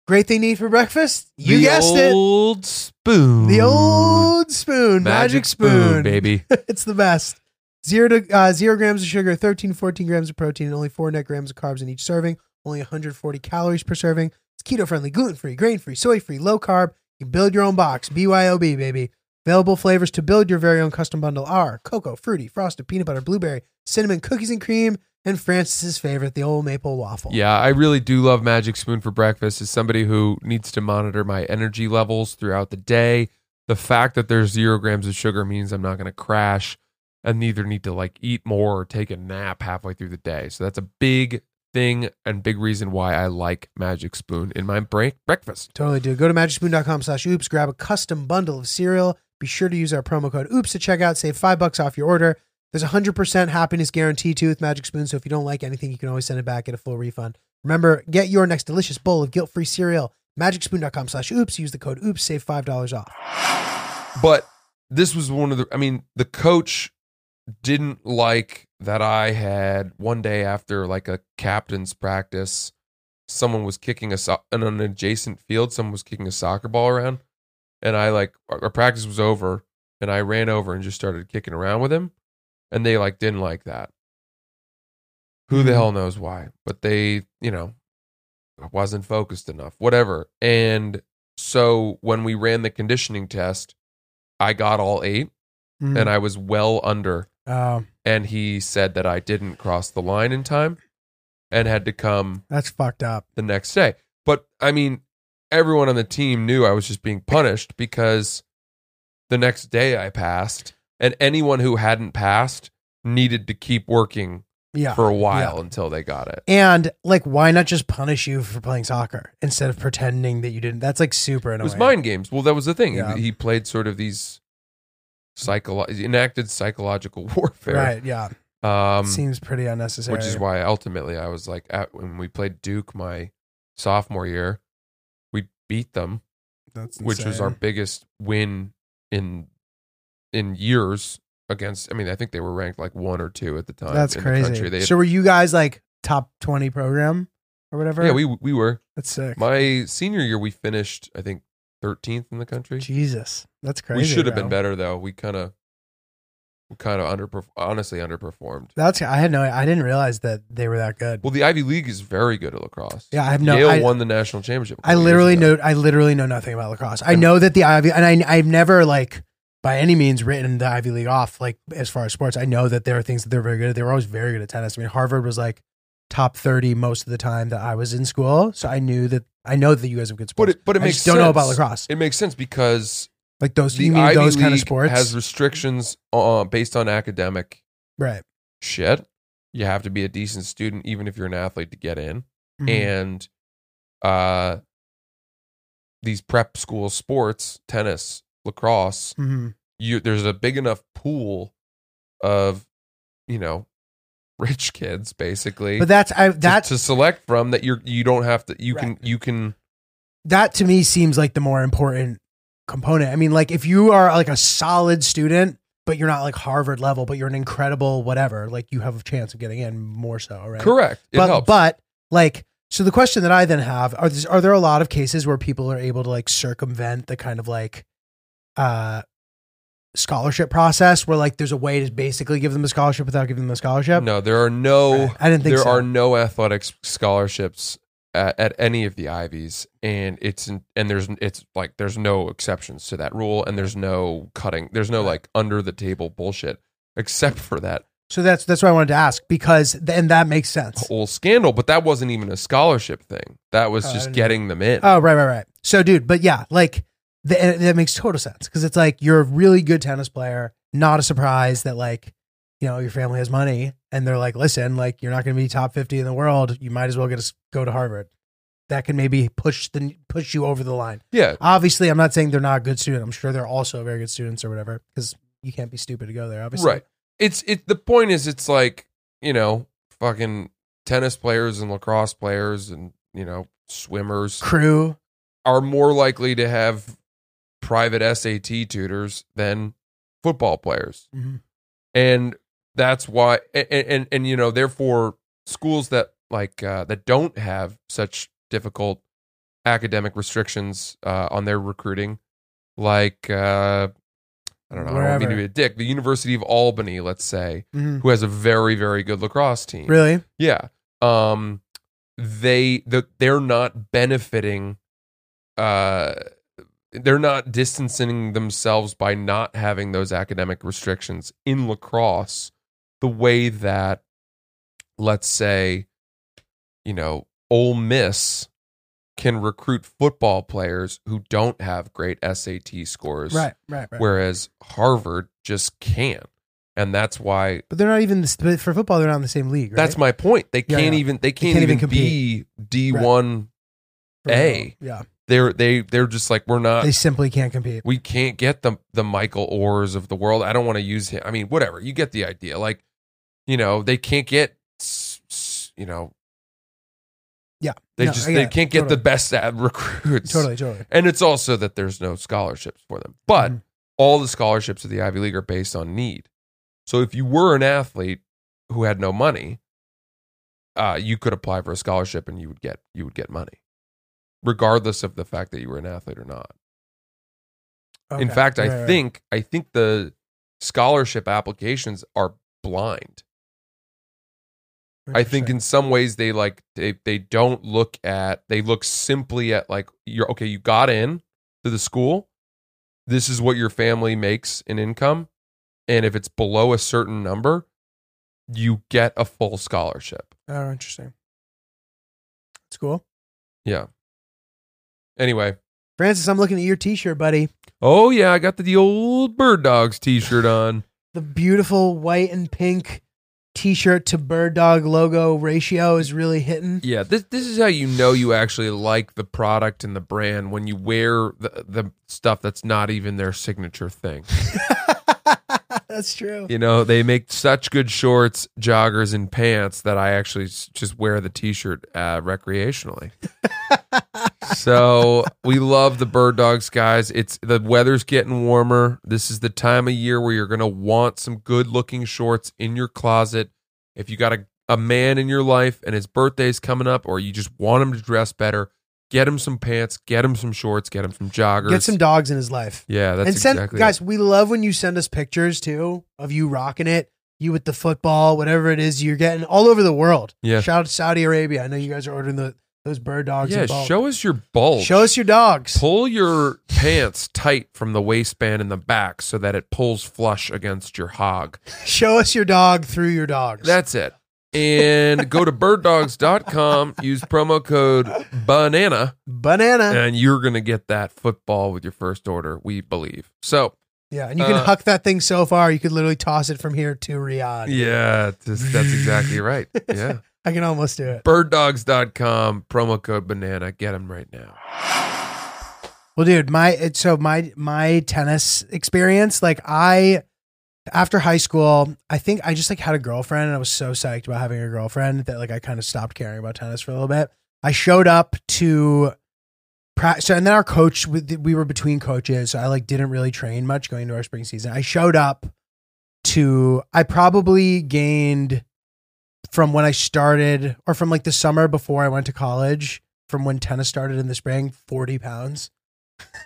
great thing to eat for breakfast. You the guessed it. The old spoon. The old spoon, magic, spoon. baby. it's the best. Zero to uh, zero grams of sugar, 13, 14 grams of protein, and only four net grams of carbs in each serving. Only 140 calories per serving. It's keto friendly, gluten free, grain free, soy free, low carb. You can build your own box. BYOB, baby. Available flavors to build your very own custom bundle are cocoa, fruity, frosted, peanut butter, blueberry, cinnamon, cookies and cream, and Francis's favorite, the old maple waffle. Yeah, I really do love Magic Spoon for breakfast. As somebody who needs to monitor my energy levels throughout the day, the fact that there's zero grams of sugar means I'm not going to crash and neither need to like eat more or take a nap halfway through the day. So that's a big thing and big reason why I like Magic Spoon in my break breakfast. Totally do. Go to magicspoon.com slash oops, grab a custom bundle of cereal. Be sure to use our promo code oops to check out, save five bucks off your order. There's a hundred percent happiness guarantee too with Magic Spoon. So if you don't like anything, you can always send it back, get a full refund. Remember, get your next delicious bowl of guilt-free cereal. Magicspoon.com slash oops. Use the code oops, save five dollars off. But this was one of the I mean, the coach didn't like that I had one day after like a captain's practice, someone was kicking a so- in an adjacent field, someone was kicking a soccer ball around, and I like our our practice was over, and I ran over and just started kicking around with him, and they like didn't like that. Who the Mhm. hell knows why? But they, you know, wasn't focused enough, whatever. And so when we ran the conditioning test, I got all eight Mhm. and I was well under. Oh, And he said that I didn't cross the line in time and had to come that's fucked up. the next day. But I mean, everyone on the team knew I was just being punished because the next day I passed, and anyone who hadn't passed needed to keep working Yeah. for a while until they got it. And like, why not just punish you for playing soccer instead of pretending that you didn't? That's like super annoying. It annoying. was mind games. Well, that was the thing. Yeah. He, he played sort of these psycholo- enacted psychological warfare. Right. Yeah. Um, Seems pretty unnecessary. which is why ultimately I was like, at, when we played Duke my sophomore year, we beat them, That's which was our biggest win in in years against. I mean, I think they were ranked like one or two at the time. That's in crazy. The had- so were you guys like top twenty program or whatever? yeah, we we were. That's sick. My senior year, we finished I think 13th in the country. Jesus, that's crazy. we should have been better though. We kind of, we kind of underperformed. Honestly, underperformed. That's I had no. I didn't realize that they were that good. Well, the Ivy League is very good at lacrosse. Yeah, I have no. Yale I, won the national championship. I literally know. I literally know nothing about lacrosse. I And- know that the Ivy, and I I've never like by any means written the Ivy League off. Like as far as sports, I know that there are things that they're very good at. They were always very good at tennis. I mean, Harvard was like top thirty most of the time that I was in school, so I knew that. I know that you guys have good But sports. it, but it I makes just don't know about lacrosse. It makes sense because Like those, the you mean Ivy those League kind of sports, has restrictions uh, based on academic right? shit. You have to be a decent student, even if you're an athlete, to get in. Mhm. And uh, these prep school sports, tennis, lacrosse, Mhm. you there's a big enough pool of, you know, rich kids basically. But that's I to- that to, select from that you're you don't have to you can you can that to me seems like the more important component. I mean, like if you are like a solid student, but you're not like Harvard level, but you're an incredible whatever, like you have a chance of getting in more so, right? correct. It but helps. but like so the question that I then have are there, are there a lot of cases where people are able to like circumvent the kind of like uh scholarship process where like there's a way to basically give them a scholarship without giving them a scholarship? no, there are no Right. I didn't think there so. are no athletics scholarships at, at any of the Ivies, and it's and there's it's like there's no exceptions to that rule, and there's no cutting, there's no like under the table bullshit, except for that so that's that's what I wanted to ask because and that makes sense. whole scandal. But that wasn't even a scholarship thing; that was I just getting them in. Oh, right, right, right. So, dude, but yeah, like the, and that makes total sense because it's like you're a really good tennis player. Not a surprise that like you know your family has money and they're like, listen, like you're not going to be top fifty in the world. You might as well get us go to Harvard. That can maybe push the push you over the line. yeah, Obviously, I'm not saying they're not a good student. I'm sure they're also very good students or whatever because you can't be stupid to go there. Obviously, right. It's it. The point is, it's like you know, fucking tennis players and lacrosse players and you know swimmers Crew, are more likely to have private SAT tutors than football players. Mhm. And that's why and and, and you know, therefore schools that like uh, that don't have such difficult academic restrictions uh, on their recruiting like uh I don't know, I don't mean to be a dick. The University of Albany, let's say, Mhm. who has a very, very good lacrosse team. really? Yeah. Um they the they're not benefiting uh they're not distancing themselves by not having those academic restrictions in lacrosse the way that let's say you know Ole Miss can recruit football players who don't have great SAT scores Right, right, right. whereas Harvard just can't and that's why But they're not even but for football. They're not in the same league. Right? that's my point. They Yeah, can't yeah. even they can't, can't even, even be D one. For A. Yeah, They're they they're just like we're not. they simply can't compete. we can't get the the Michael Ohers of the world. I don't want to use him. I mean, whatever. You get the idea. Like, you know, they can't get, you know, Yeah, they No, just they it. can't get Totally. the best at recruits. Totally, totally. And it's also that there's no scholarships for them. But Mhm. all the scholarships of the Ivy League are based on need. So if you were an athlete who had no money, uh, you could apply for a scholarship and you would get you would get money, regardless of the fact that you were an athlete or not. In Okay. fact, I Right, right. think I think the scholarship applications are blind. I think in some ways they like they they don't look at they look simply at like you're okay you got in to the school this is what your family makes in income and if it's below a certain number you get a full scholarship Oh, interesting. It's cool. yeah anyway Francis, I'm looking at your T-shirt, buddy. oh yeah I got the, the old bird dogs t-shirt on The beautiful white and pink T-shirt to bird dog logo ratio is really hitting. yeah this this is how you know you actually like the product and the brand when you wear the the stuff that's not even their signature thing That's true. You know, they make such good shorts, joggers, and pants that I actually s- just wear the t-shirt uh, recreationally. so we love the bird dogs, guys. It's the weather's getting warmer. This is the time of year where you're gonna want some good-looking shorts in your closet. If you got a, a man in your life and his birthday's coming up, or you just want him to dress better, get him some pants, get him some shorts, get him some joggers. Get some dogs in his life. yeah, that's and send exactly guys, it. we love when you send us pictures too of you rocking it, you with the football, whatever it is you're getting all over the world. Yeah. Shout out to Saudi Arabia. I know you guys are ordering the those bird dogs. Yeah, show us your bulge. Show us your dogs. Pull your pants tight from the waistband in the back so that it pulls flush against your hog. Show us your dog through your dogs. That's it. And go to birddogs.com, use promo code BANANA, banana. and you're going to get that football with your first order, we believe. So, yeah, and you can uh, huck that thing so far you could literally toss it from here to Riyadh. yeah, that's, that's exactly right. Yeah. I can almost do it. Birddogs.com, promo code BANANA. Get them right now. Well, dude, my so my my tennis experience, like I after high school, I think I just like had a girlfriend and I was so psyched about having a girlfriend that like I kind of stopped caring about tennis for a little bit. I showed up to practice, and then our coach we, we were between coaches, so I like didn't really train much going into our spring season. I showed up to I probably gained from when I started or from like the summer before I went to college, from when tennis started in the spring, 40 pounds.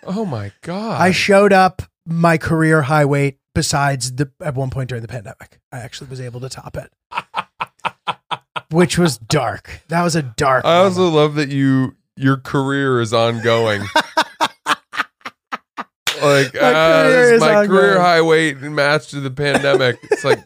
Oh my God. I showed up my career high weight besides the at one point during the pandemic. I actually was able to top it. Which was dark. That was a dark. I also moment. love that you your career is ongoing. like My ah, career is my career high weight match to the pandemic. It's like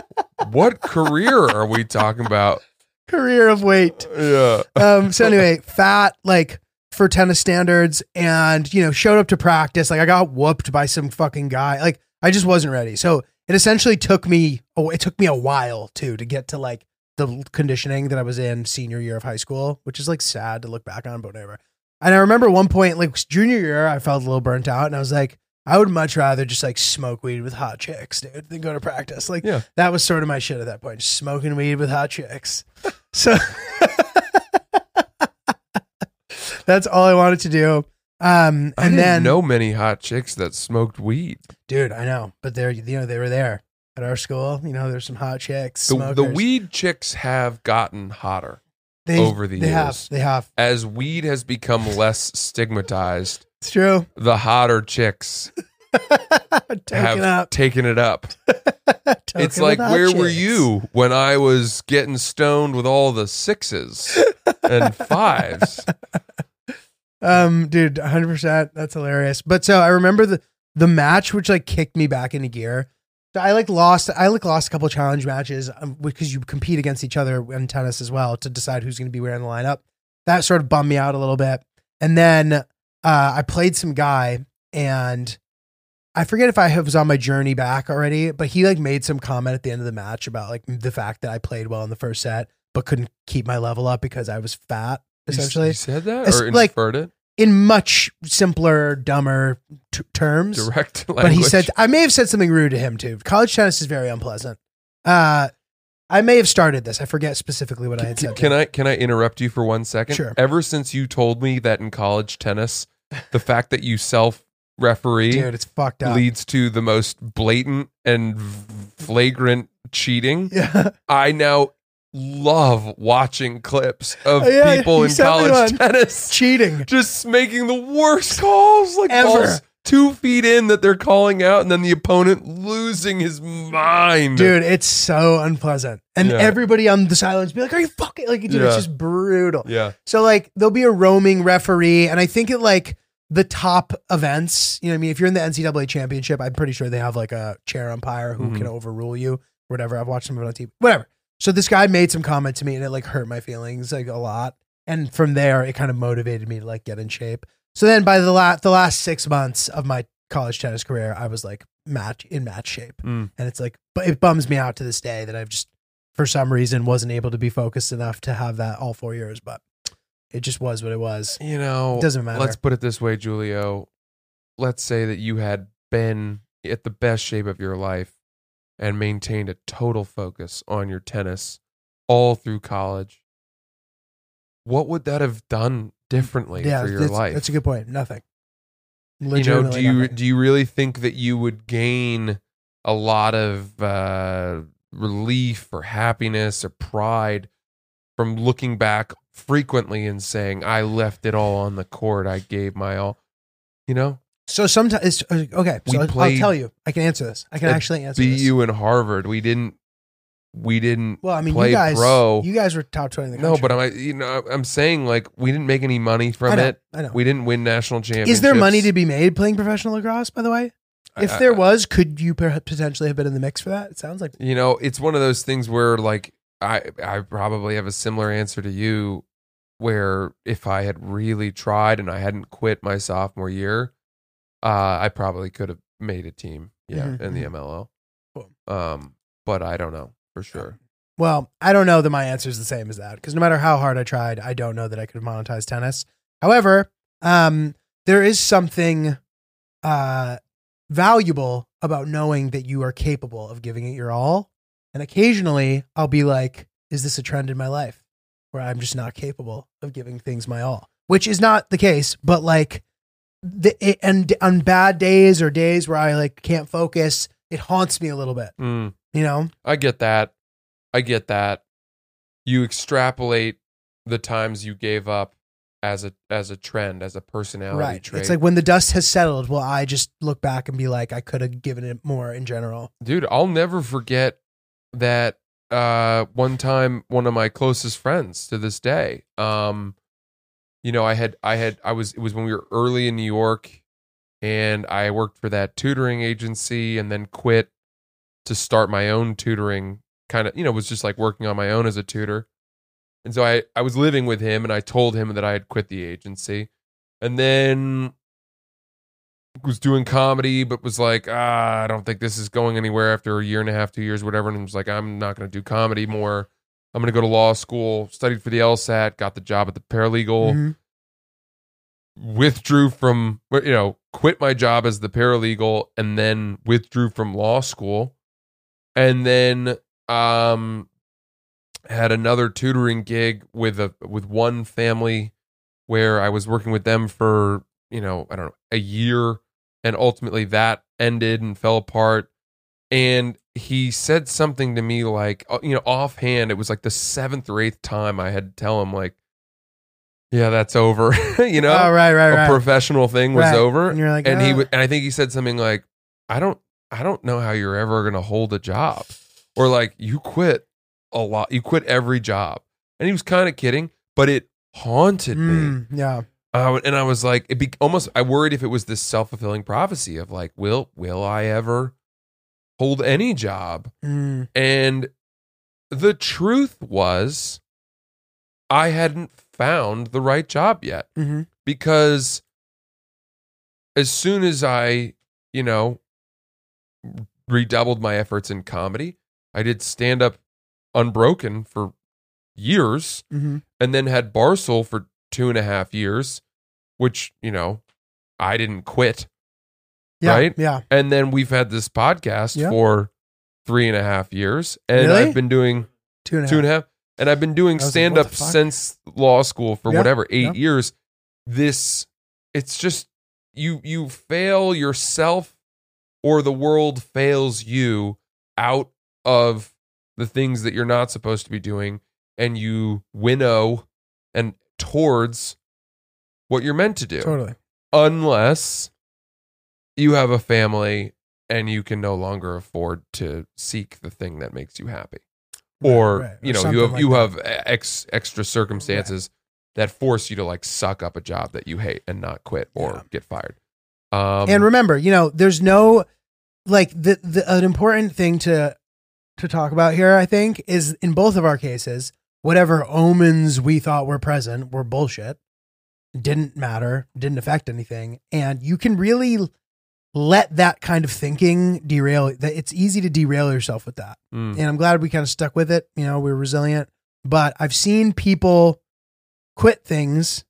what career are we talking about? career of weight. Yeah. Um so anyway, fat like for tennis standards and you know, showed up to practice like I got whooped by some fucking guy. Like I just wasn't ready. So it essentially took me oh, it took me a while too to get to like the conditioning that I was in senior year of high school, which is like sad to look back on, but whatever. And I remember one point, like junior year, I felt a little burnt out, and I was like, I would much rather just like smoke weed with hot chicks, dude, than go to practice. Like, Yeah. that was sort of my shit at that point, just smoking weed with hot chicks. So that's all I wanted to do. Um, I didn't then, know many hot chicks that smoked weed. dude, I know, but they're you know they were there at our school. You know, there's some hot chicks. The, the weed chicks have gotten hotter they, over the they have years. they have. as weed has become less stigmatized. It's true. The hotter chicks have up. taken it up. It's like, where were you when I was getting stoned with all the sixes and fives? Um, dude, 100. percent That's hilarious. But so I remember the the match which like kicked me back into gear. So I like lost. I like lost a couple challenge matches um, because you compete against each other in tennis as well to decide who's going to be in the lineup. That sort of bummed me out a little bit. And then uh, I played some guy and I forget if I was on my journey back already, but he like made some comment at the end of the match about like the fact that I played well in the first set, but couldn't keep my level up because I was fat. Essentially, you said that or like- inferred it in much simpler, dumber t- terms. direct language. but he said I may have said something rude to him too. College tennis is very unpleasant. Uh, I may have started this. I forget specifically what I had said. can. I can I interrupt you for one second? Sure. Ever since you told me that in college tennis, the fact that you self referee Dude, it's fucked up. leads to the most blatant and flagrant cheating, Yeah. I now love watching clips of yeah, people in college tennis Cheating. just making the worst calls, like Ever. balls two feet in that they're calling out, and then the opponent losing his mind. Dude, it's so unpleasant. And Yeah. everybody on the sidelines be like, Are you fucking like dude, Yeah. it's just brutal. Yeah. So like there'll be a roaming referee, and I think at like the top events, you know I mean? If you're in the NCAA championship, I'm pretty sure they have like a chair umpire who Mhm. can overrule you, whatever. I've watched some of it on TV. Whatever. So this guy made some comment to me and it like hurt my feelings like a lot. And from there it kind of motivated me to like get in shape. So then by the last, the last six months of my college tennis career, I was like match in match shape. Mm. And it's like but it bums me out to this day that I've just for some reason wasn't able to be focused enough to have that all four years, but it just was what it was. You know, It doesn't matter. Let's put it this way, Julio. Let's say that you had been at the best shape of your life and maintained a total focus on your tennis all through college. What would that have done differently yeah, for your that's, life? that's a good point. Nothing. you know, do you nothing. do you really think that you would gain a lot of uh, relief or happiness or pride from looking back frequently and saying, "I left it all on the court. I gave my all." You know, So sometimes, uh, okay. We So I'll- tell you. I can answer this. I can actually answer this. BU and Harvard, we didn't, we didn't. Well, I mean, you guys, pro. you guys were top twenty in the country. no, but I'm, you know, I'm saying like we didn't make any money I from know, it. I know. We didn't win national championships. Is there money to be made playing professional lacrosse? By the way, if I- there I- was, could you potentially have been in the mix for that? It sounds like you know it's one of those things where like i i probably have a similar answer to you where if i had really tried and i hadn't quit my sophomore year uh i probably could have made a team yeah Mhm, in the MLL Cool. um but i don't know for sure Well, I don't know that my answer is the same as that because no matter how hard I tried, I don't know that I could monetize tennis. However, um, there is something uh, valuable about knowing that you are capable of giving it your all. And occasionally, I'll be like, "Is this a trend in my life where I'm just not capable of giving things my all?" Which is not the case, but like, the it, and on bad days or days where I like can't focus, it haunts me a little bit. Mm, You know? i get that i get that you extrapolate the times you gave up as a as a trend as a personality right. trait It's like when the dust has settled, will I just look back and be like, I could have given it more in general? dude i'll never forget that uh one time one of my closest friends to this day um you know i had i had i was it was when we were early in new york and i worked for that tutoring agency and then quit to start my own tutoring kind of you know was just like working on my own as a tutor and so i i was living with him and i told him that i had quit the agency and then was doing comedy, but was like, ah, I don't think this is going anywhere after a year and a half, two years, whatever. And was like, I'm not going to do comedy more. I'm going to go to law school, studied for the LSAT, got the job at the paralegal, Mhm. withdrew from, you know, quit my job as the paralegal and then withdrew from law school. And then, um, had another tutoring gig with a with one family where I was working with them for you know I don't know a year, and ultimately that ended and fell apart. And he said something to me like uh, you know offhand, it was like the seventh or eighth time I had to tell him like, yeah, that's over. you know, oh, right, right, a right. professional thing was Right. over, And you're like, and he "Ah." w- and I think he said something like, I don't I don't know how you're ever gonna hold a job, or like you quit a lot, you quit every job, and he was kind of kidding, but it haunted me. Mm, yeah. Uh, and I was like, it be almost. I worried if it was this self fulfilling prophecy of like, will will I ever hold any job? Mm, And the truth was, I hadn't found the right job yet mhm. because as soon as I you know, redoubled my efforts in comedy. I did stand up unbroken for years hmm and then had Barstool for two and a half years, which, you know, I didn't quit. Yeah. Right? Yeah. And then we've had this podcast Yeah. for three and a half years. And Really? I've been doing Two and a half. two and a half. And I've been doing I was like, stand up the fuck? since law school for Yeah, whatever, eight yeah. years. This it's just you you fail yourself or the world fails you out of the things that you're not supposed to be doing and you winnow and towards what you're meant to do Totally. unless you have a family and you can no longer afford to seek the thing that makes you happy or Right, right. you Or know you have like you that. have ex, extra circumstances that force you to like suck up a job that you hate and not quit or Yeah. get fired um and remember, you know, there's no like the, the an important thing to to talk about here. I think is in both of our cases, whatever omens we thought were present were bullshit. Didn't matter. Didn't affect anything. And you can really let that kind of thinking derail. That it's easy to derail yourself with that. mm, and I'm glad we kind of stuck with it. You know, we are resilient. But I've seen people quit things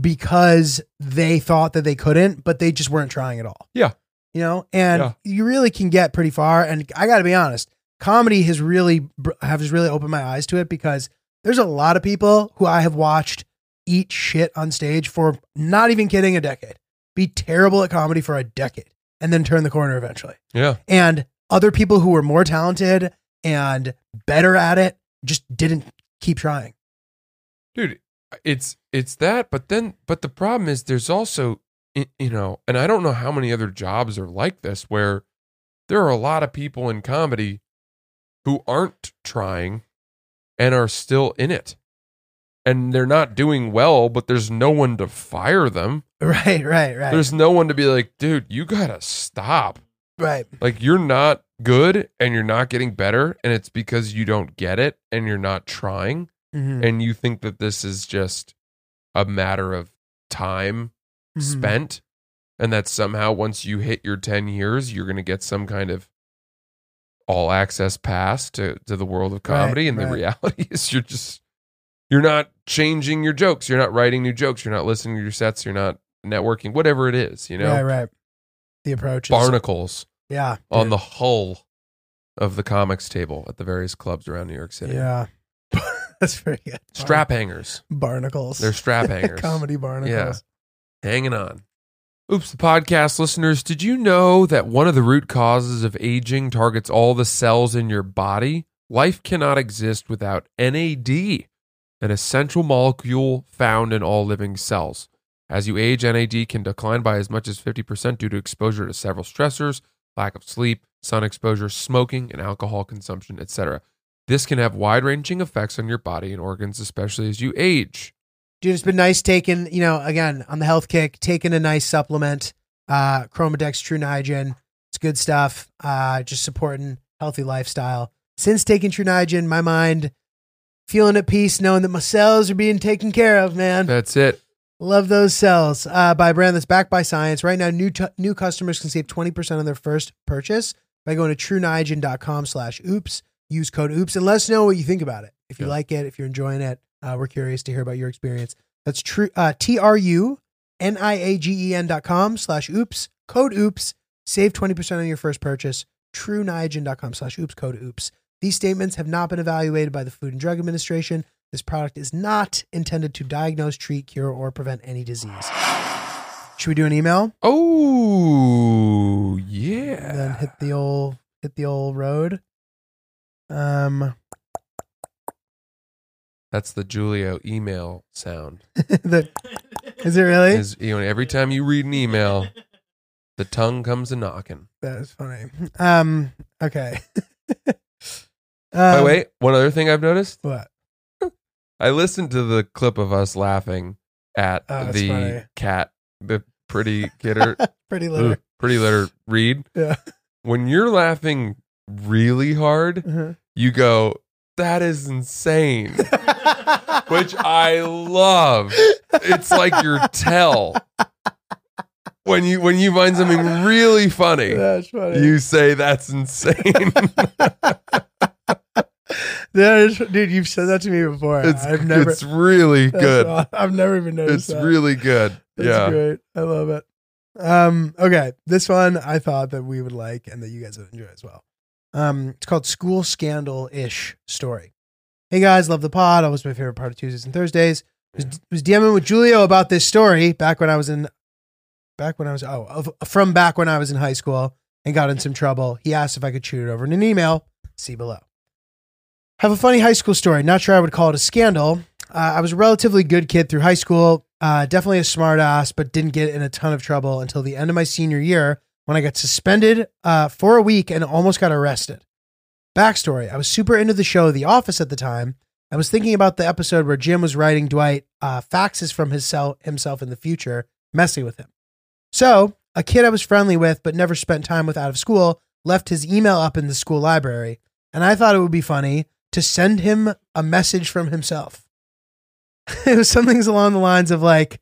because they thought that they couldn't, but they just weren't trying at all. Yeah. You know, and Yeah. you really can get pretty far. And I got to be honest, comedy has really has really opened my eyes to it because there's a lot of people who I have watched eat shit on stage for not even kidding a decade, be terrible at comedy for a decade, and then turn the corner eventually. Yeah. And other people who were more talented and better at it just didn't keep trying. dude it's it's that but then but the problem is there's also you know and i don't know how many other jobs are like this where there are a lot of people in comedy who aren't trying and are still in it and they're not doing well but there's no one to fire them Right, right, right. there's no one to be like dude you gotta stop right. like you're not good and you're not getting better and it's because you don't get it and you're not trying Mhm. and you think that this is just a matter of time Mhm. spent and that somehow once you hit your 10 years you're going to get some kind of all access pass to, to the world of comedy and the reality is you're just you're not changing your jokes you're not writing new jokes you're not listening to your sets you're not networking whatever it is you know Right, right. The approach barnacles Yeah. on dude. the hull of the comics table at the various clubs around New York City Yeah. That's very good. strap hangers barnacles. they're strap hangers Comedy barnacles. hanging on. Oops, the podcast listeners, did you know that one of the root causes of aging targets all the cells in your body? Life cannot exist without NAD, an essential molecule found in all living cells. As you age, NAD can decline by as much as 50% due to exposure to several stressors, lack of sleep, sun exposure, smoking, and alcohol consumption, etc. This can have wide ranging effects on your body and organs, especially as you age. Dude, it's been nice taking, you know, again, on the health kick, taking a nice supplement, uh, ChromaDex Tru Niagen. It's good stuff. Uh, just supporting healthy lifestyle. Since taking Tru Niagen, my mind feeling at peace, knowing that my cells are being taken care of, man. That's it. Love those cells. Uh, by a brand that's backed by science. Right now, new t- new customers can save 20% on their first purchase by going to truniagen.com slash oops. Use code oops and let us know what you think about it. If you Yeah. like it, if you're enjoying it, uh, we're curious to hear about your experience. That's true. Uh, T-R-U-N-I-A-G-E-N dot com slash oops. Code oops. Save 20% on your first purchase. truniagen.com slash oops. Code oops. These statements have not been evaluated by the Food and Drug Administration. This product is not intended to diagnose, treat, cure, or prevent any disease. Should we do an email? Oh And then yeah. hit the old hit the old road. Um, That's the Julio email sound. the, is it really? Is you know every time you read an email, the tongue comes a knocking. That is funny. Um, okay. Um, way, one other thing I've noticed. what? I listened to the clip of us laughing at Oh, the funny. cat, the pretty kidder, Pretty litter. Pretty litter read. Yeah. When you're laughing really hard, Uh-huh. you go, "That is insane," which I love. It's like your tell. when you when you find something really funny, That's funny. you say that's insane. That is, dude, you've said that to me before. it's I've never. it's really good. I've never even noticed. It's that. really good. That's yeah. great. I love it. Um, okay, this one I thought that we would like and that you guys would enjoy as well. Um, it's called School Scandal Ish Story. Hey guys, love the pod. Always my favorite part of Tuesdays and Thursdays. Was, was DMing with Julio about this story back when I was in, back when I was oh of, from back when I was in high school and got in some trouble. He asked if I could shoot it over in an email. See below. Have a funny high school story. Not sure I would call it a scandal. Uh, I was a relatively good kid through high school. Uh, definitely a smart ass, but didn't get in a ton of trouble until the end of my senior year when I got suspended uh, for a week and almost got arrested. Backstory I was super into the show The Office at the time. I was thinking about the episode where Jim was writing Dwight uh, faxes from his cell, himself in the future, messing with him. So, a kid I was friendly with but never spent time with out of school left his email up in the school library, and I thought it would be funny to send him a message from himself. it was something along the lines of like,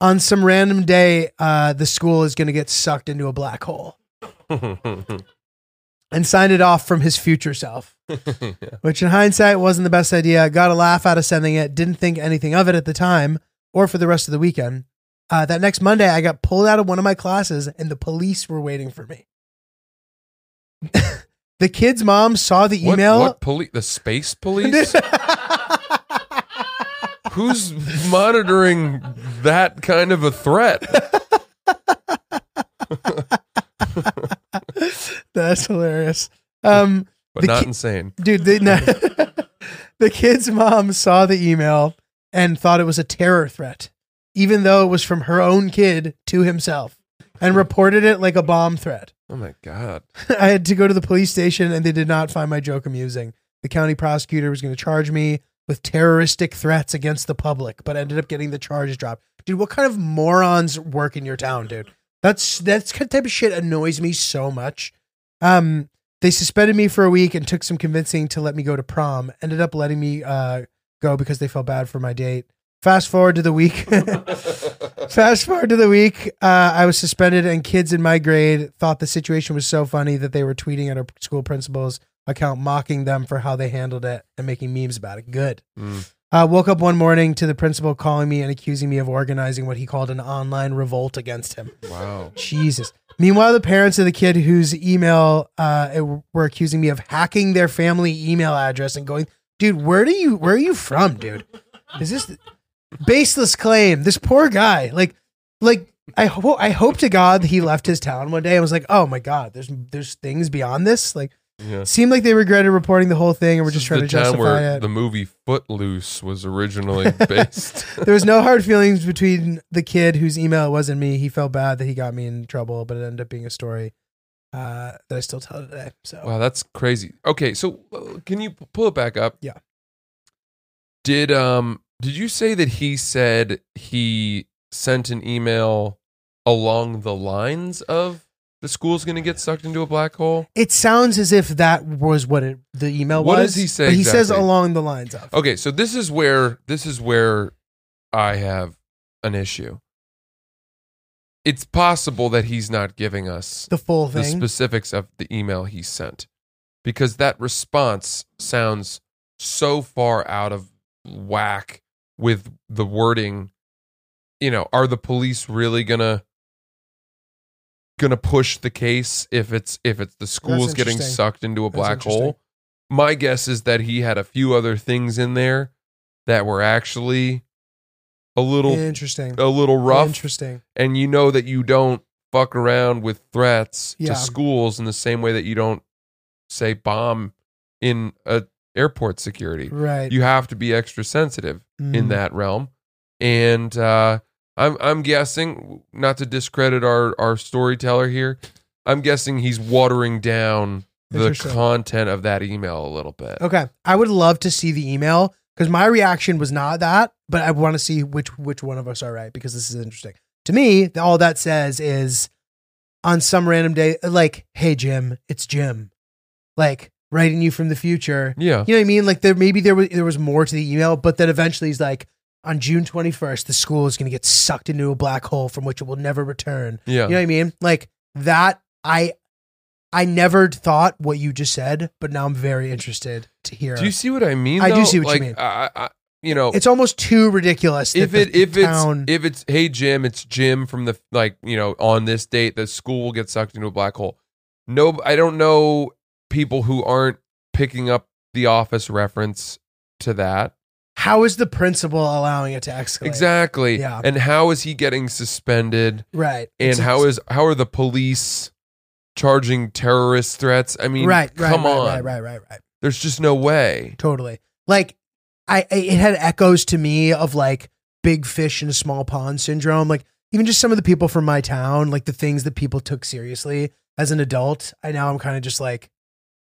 on some random day, uh, the school is going to get sucked into a black hole, and signed it off from his future self. Which, in hindsight, wasn't the best idea. Got a laugh out of sending it. Didn't think anything of it at the time or for the rest of the weekend. Uh, that next Monday, I got pulled out of one of my classes, and the police were waiting for me. The kid's mom saw the What, email. what police? The space police? Who's monitoring that kind of a threat? That's hilarious. Um, But The not ki- insane. dude, the, no, the kid's mom saw the email and thought it was a terror threat, even though it was from her own kid to himself, and reported it like a bomb threat. Oh my god. I had to go to the police station, and they did not find my joke amusing. The county prosecutor was going to charge me with terroristic threats against the public, but ended up getting the charges dropped. Dude, what kind of morons work in your town, dude? That's that's kind of type of shit annoys me so much. Um, they suspended me for a week and took some convincing to let me go to prom. Ended up letting me uh, go because they felt bad for my date. Fast forward to the week. Fast forward to the week. Uh, I was suspended, and kids in my grade thought the situation was so funny that they were tweeting at our school principal's account, mocking them for how they handled it and making memes about it. Good. Mm. Uh, woke up one morning to the principal calling me and accusing me of organizing what he called an online revolt against him. Wow. Jesus. Meanwhile, the parents of the kid whose email uh, were accusing me of hacking their family email address and going, dude, where do you where are you from, dude? Is this baseless claim? This poor guy, like, like I hope I hope to God he left his town one day and was like, oh my God, there's there's things beyond this. Like, Yeah. seemed like they regretted reporting the whole thing and were This just trying the to town justify where it. the movie Footloose was originally based. there was no hard feelings between the kid whose email it wasn't me. He felt bad that he got me in trouble, but it ended up being a story uh, that I still tell today. So wow, that's crazy. Okay, so uh, can you pull it back up? Yeah. Did um did you say that he said he sent an email along the lines of the school's going to get sucked into a black hole? it sounds as if that was what it, the email What was. does he say But he says along the lines of. Okay, so this is where this is where I have an issue. It's possible that he's not giving us The full the specifics of the email he sent because that response sounds so far out of whack with the wording you know are the police really gonna gonna push the case if it's if it's the school's getting sucked into a black hole my guess is that he had a few other things in there that were actually a little Interesting. a little rough Interesting. and you know that you don't fuck around with threats Yeah. to schools in the same way that you don't say bomb in a airport security. Right. You have to be extra sensitive in Mm. that realm. And uh, I'm I'm guessing, not to discredit our our storyteller here, I'm guessing he's watering down the content of that email a little bit. Okay. I would love to see the email because my reaction was not that, but I want to see which which one of us are right because this is interesting. To me, all that says is on some random day, like, hey Jim, it's Jim. Like writing you from the future. Yeah. You know what I mean? Like there maybe there was there was more to the email, but then eventually he's like, on June 21st, the school is going to get sucked into a black hole from which it will never return. Yeah. You know what I mean? Like that, I, I never thought what you just said, but now I'm very interested to hear. Do you see what I mean? I do see what you mean. I, I, you know, it's almost too ridiculous. if it if town, it's if it's hey Jim, it's Jim from the like you know on this date the school will get sucked into a black hole. No, I don't know people who aren't picking up the office reference to that how is the principal allowing it to escalate? exactly. Yeah. And how is he getting suspended? Right. And It's- how is how are the police charging terrorist threats? I mean, right, right, come right, on, right, right, right, right. There's just no way. Totally. Like I, I it had echoes to me of like big fish in a small pond syndrome. Like even just some of the people from my town, like the things that people took seriously as an adult. I now I'm kind of just like,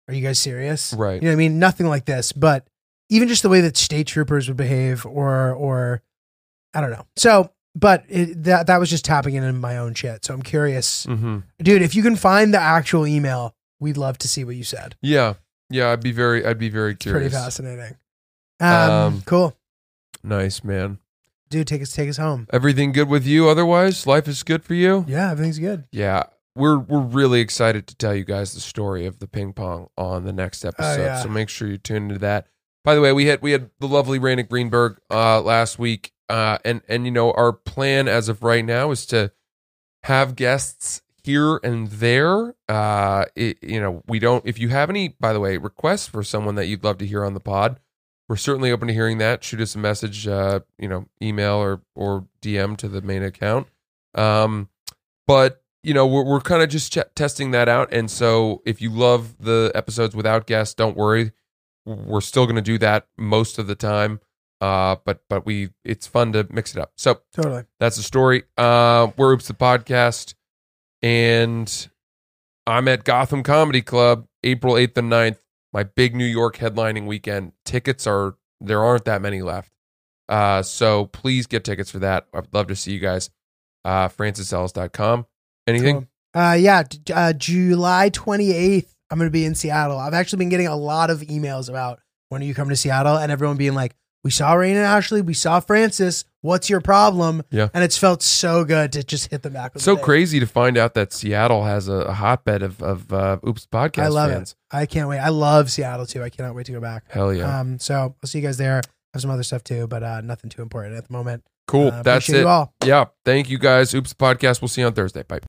are you guys serious? Right. You know what I mean? Nothing like this, but even just the way that state troopers would behave or or I don't know. So but it, that that was just tapping in my own shit. So I'm curious, hmm dude. If you can find the actual email, we'd love to see what you said. Yeah, yeah. I'd be very, I'd be very It's pretty curious. fascinating. Um, Um, cool. Nice man. Dude, take us take us home. Everything good with you? Otherwise, life is good for you. Yeah, everything's good. Yeah, we're we're really excited to tell you guys the story of the ping pong on the next episode. Oh, yeah. So make sure you tune into that. By the way, we had we had the lovely Raina Greenberg uh, last week, uh, and and you know our plan as of right now is to have guests here and there. Uh, it, you know, we don't. If you have any, by the way, requests for someone that you'd love to hear on the pod, we're certainly open to hearing that. Shoot us a message, uh, you know, email or or DM to the main account. Um, but you know, we're we're kind of just ch- testing that out. And so, if you love the episodes without guests, don't worry. We're still going to do that most of the time. Uh, but but we it's fun to mix it up. So Totally. that's the story. Uh, we're Oops the podcast, and I'm at Gotham Comedy Club April 8th and 9th. My big New York headlining weekend. Tickets are there aren't that many left. Uh, so please get tickets for that. I'd love to see you guys. Uh, francisellis.com. Anything? Cool. Uh, yeah, uh, July 28th, I'm going to be in Seattle. I've actually been getting a lot of emails about when are you coming to Seattle and everyone being like, we saw Rain and Ashley, we saw Francis. What's your problem? Yeah. And it's felt so good to just hit them back with so bang. crazy to find out that Seattle has a, a hotbed of, of uh, Oops podcast I love fans. it. I can't wait. I love Seattle too. I cannot wait to go back. Hell yeah. Um, so I'll see you guys there. I Have some other stuff too, but uh, nothing too important at the moment. cool. Uh, That's it. You all. Yeah. Thank you guys. Oops podcast. We'll see you on Thursday. Bye.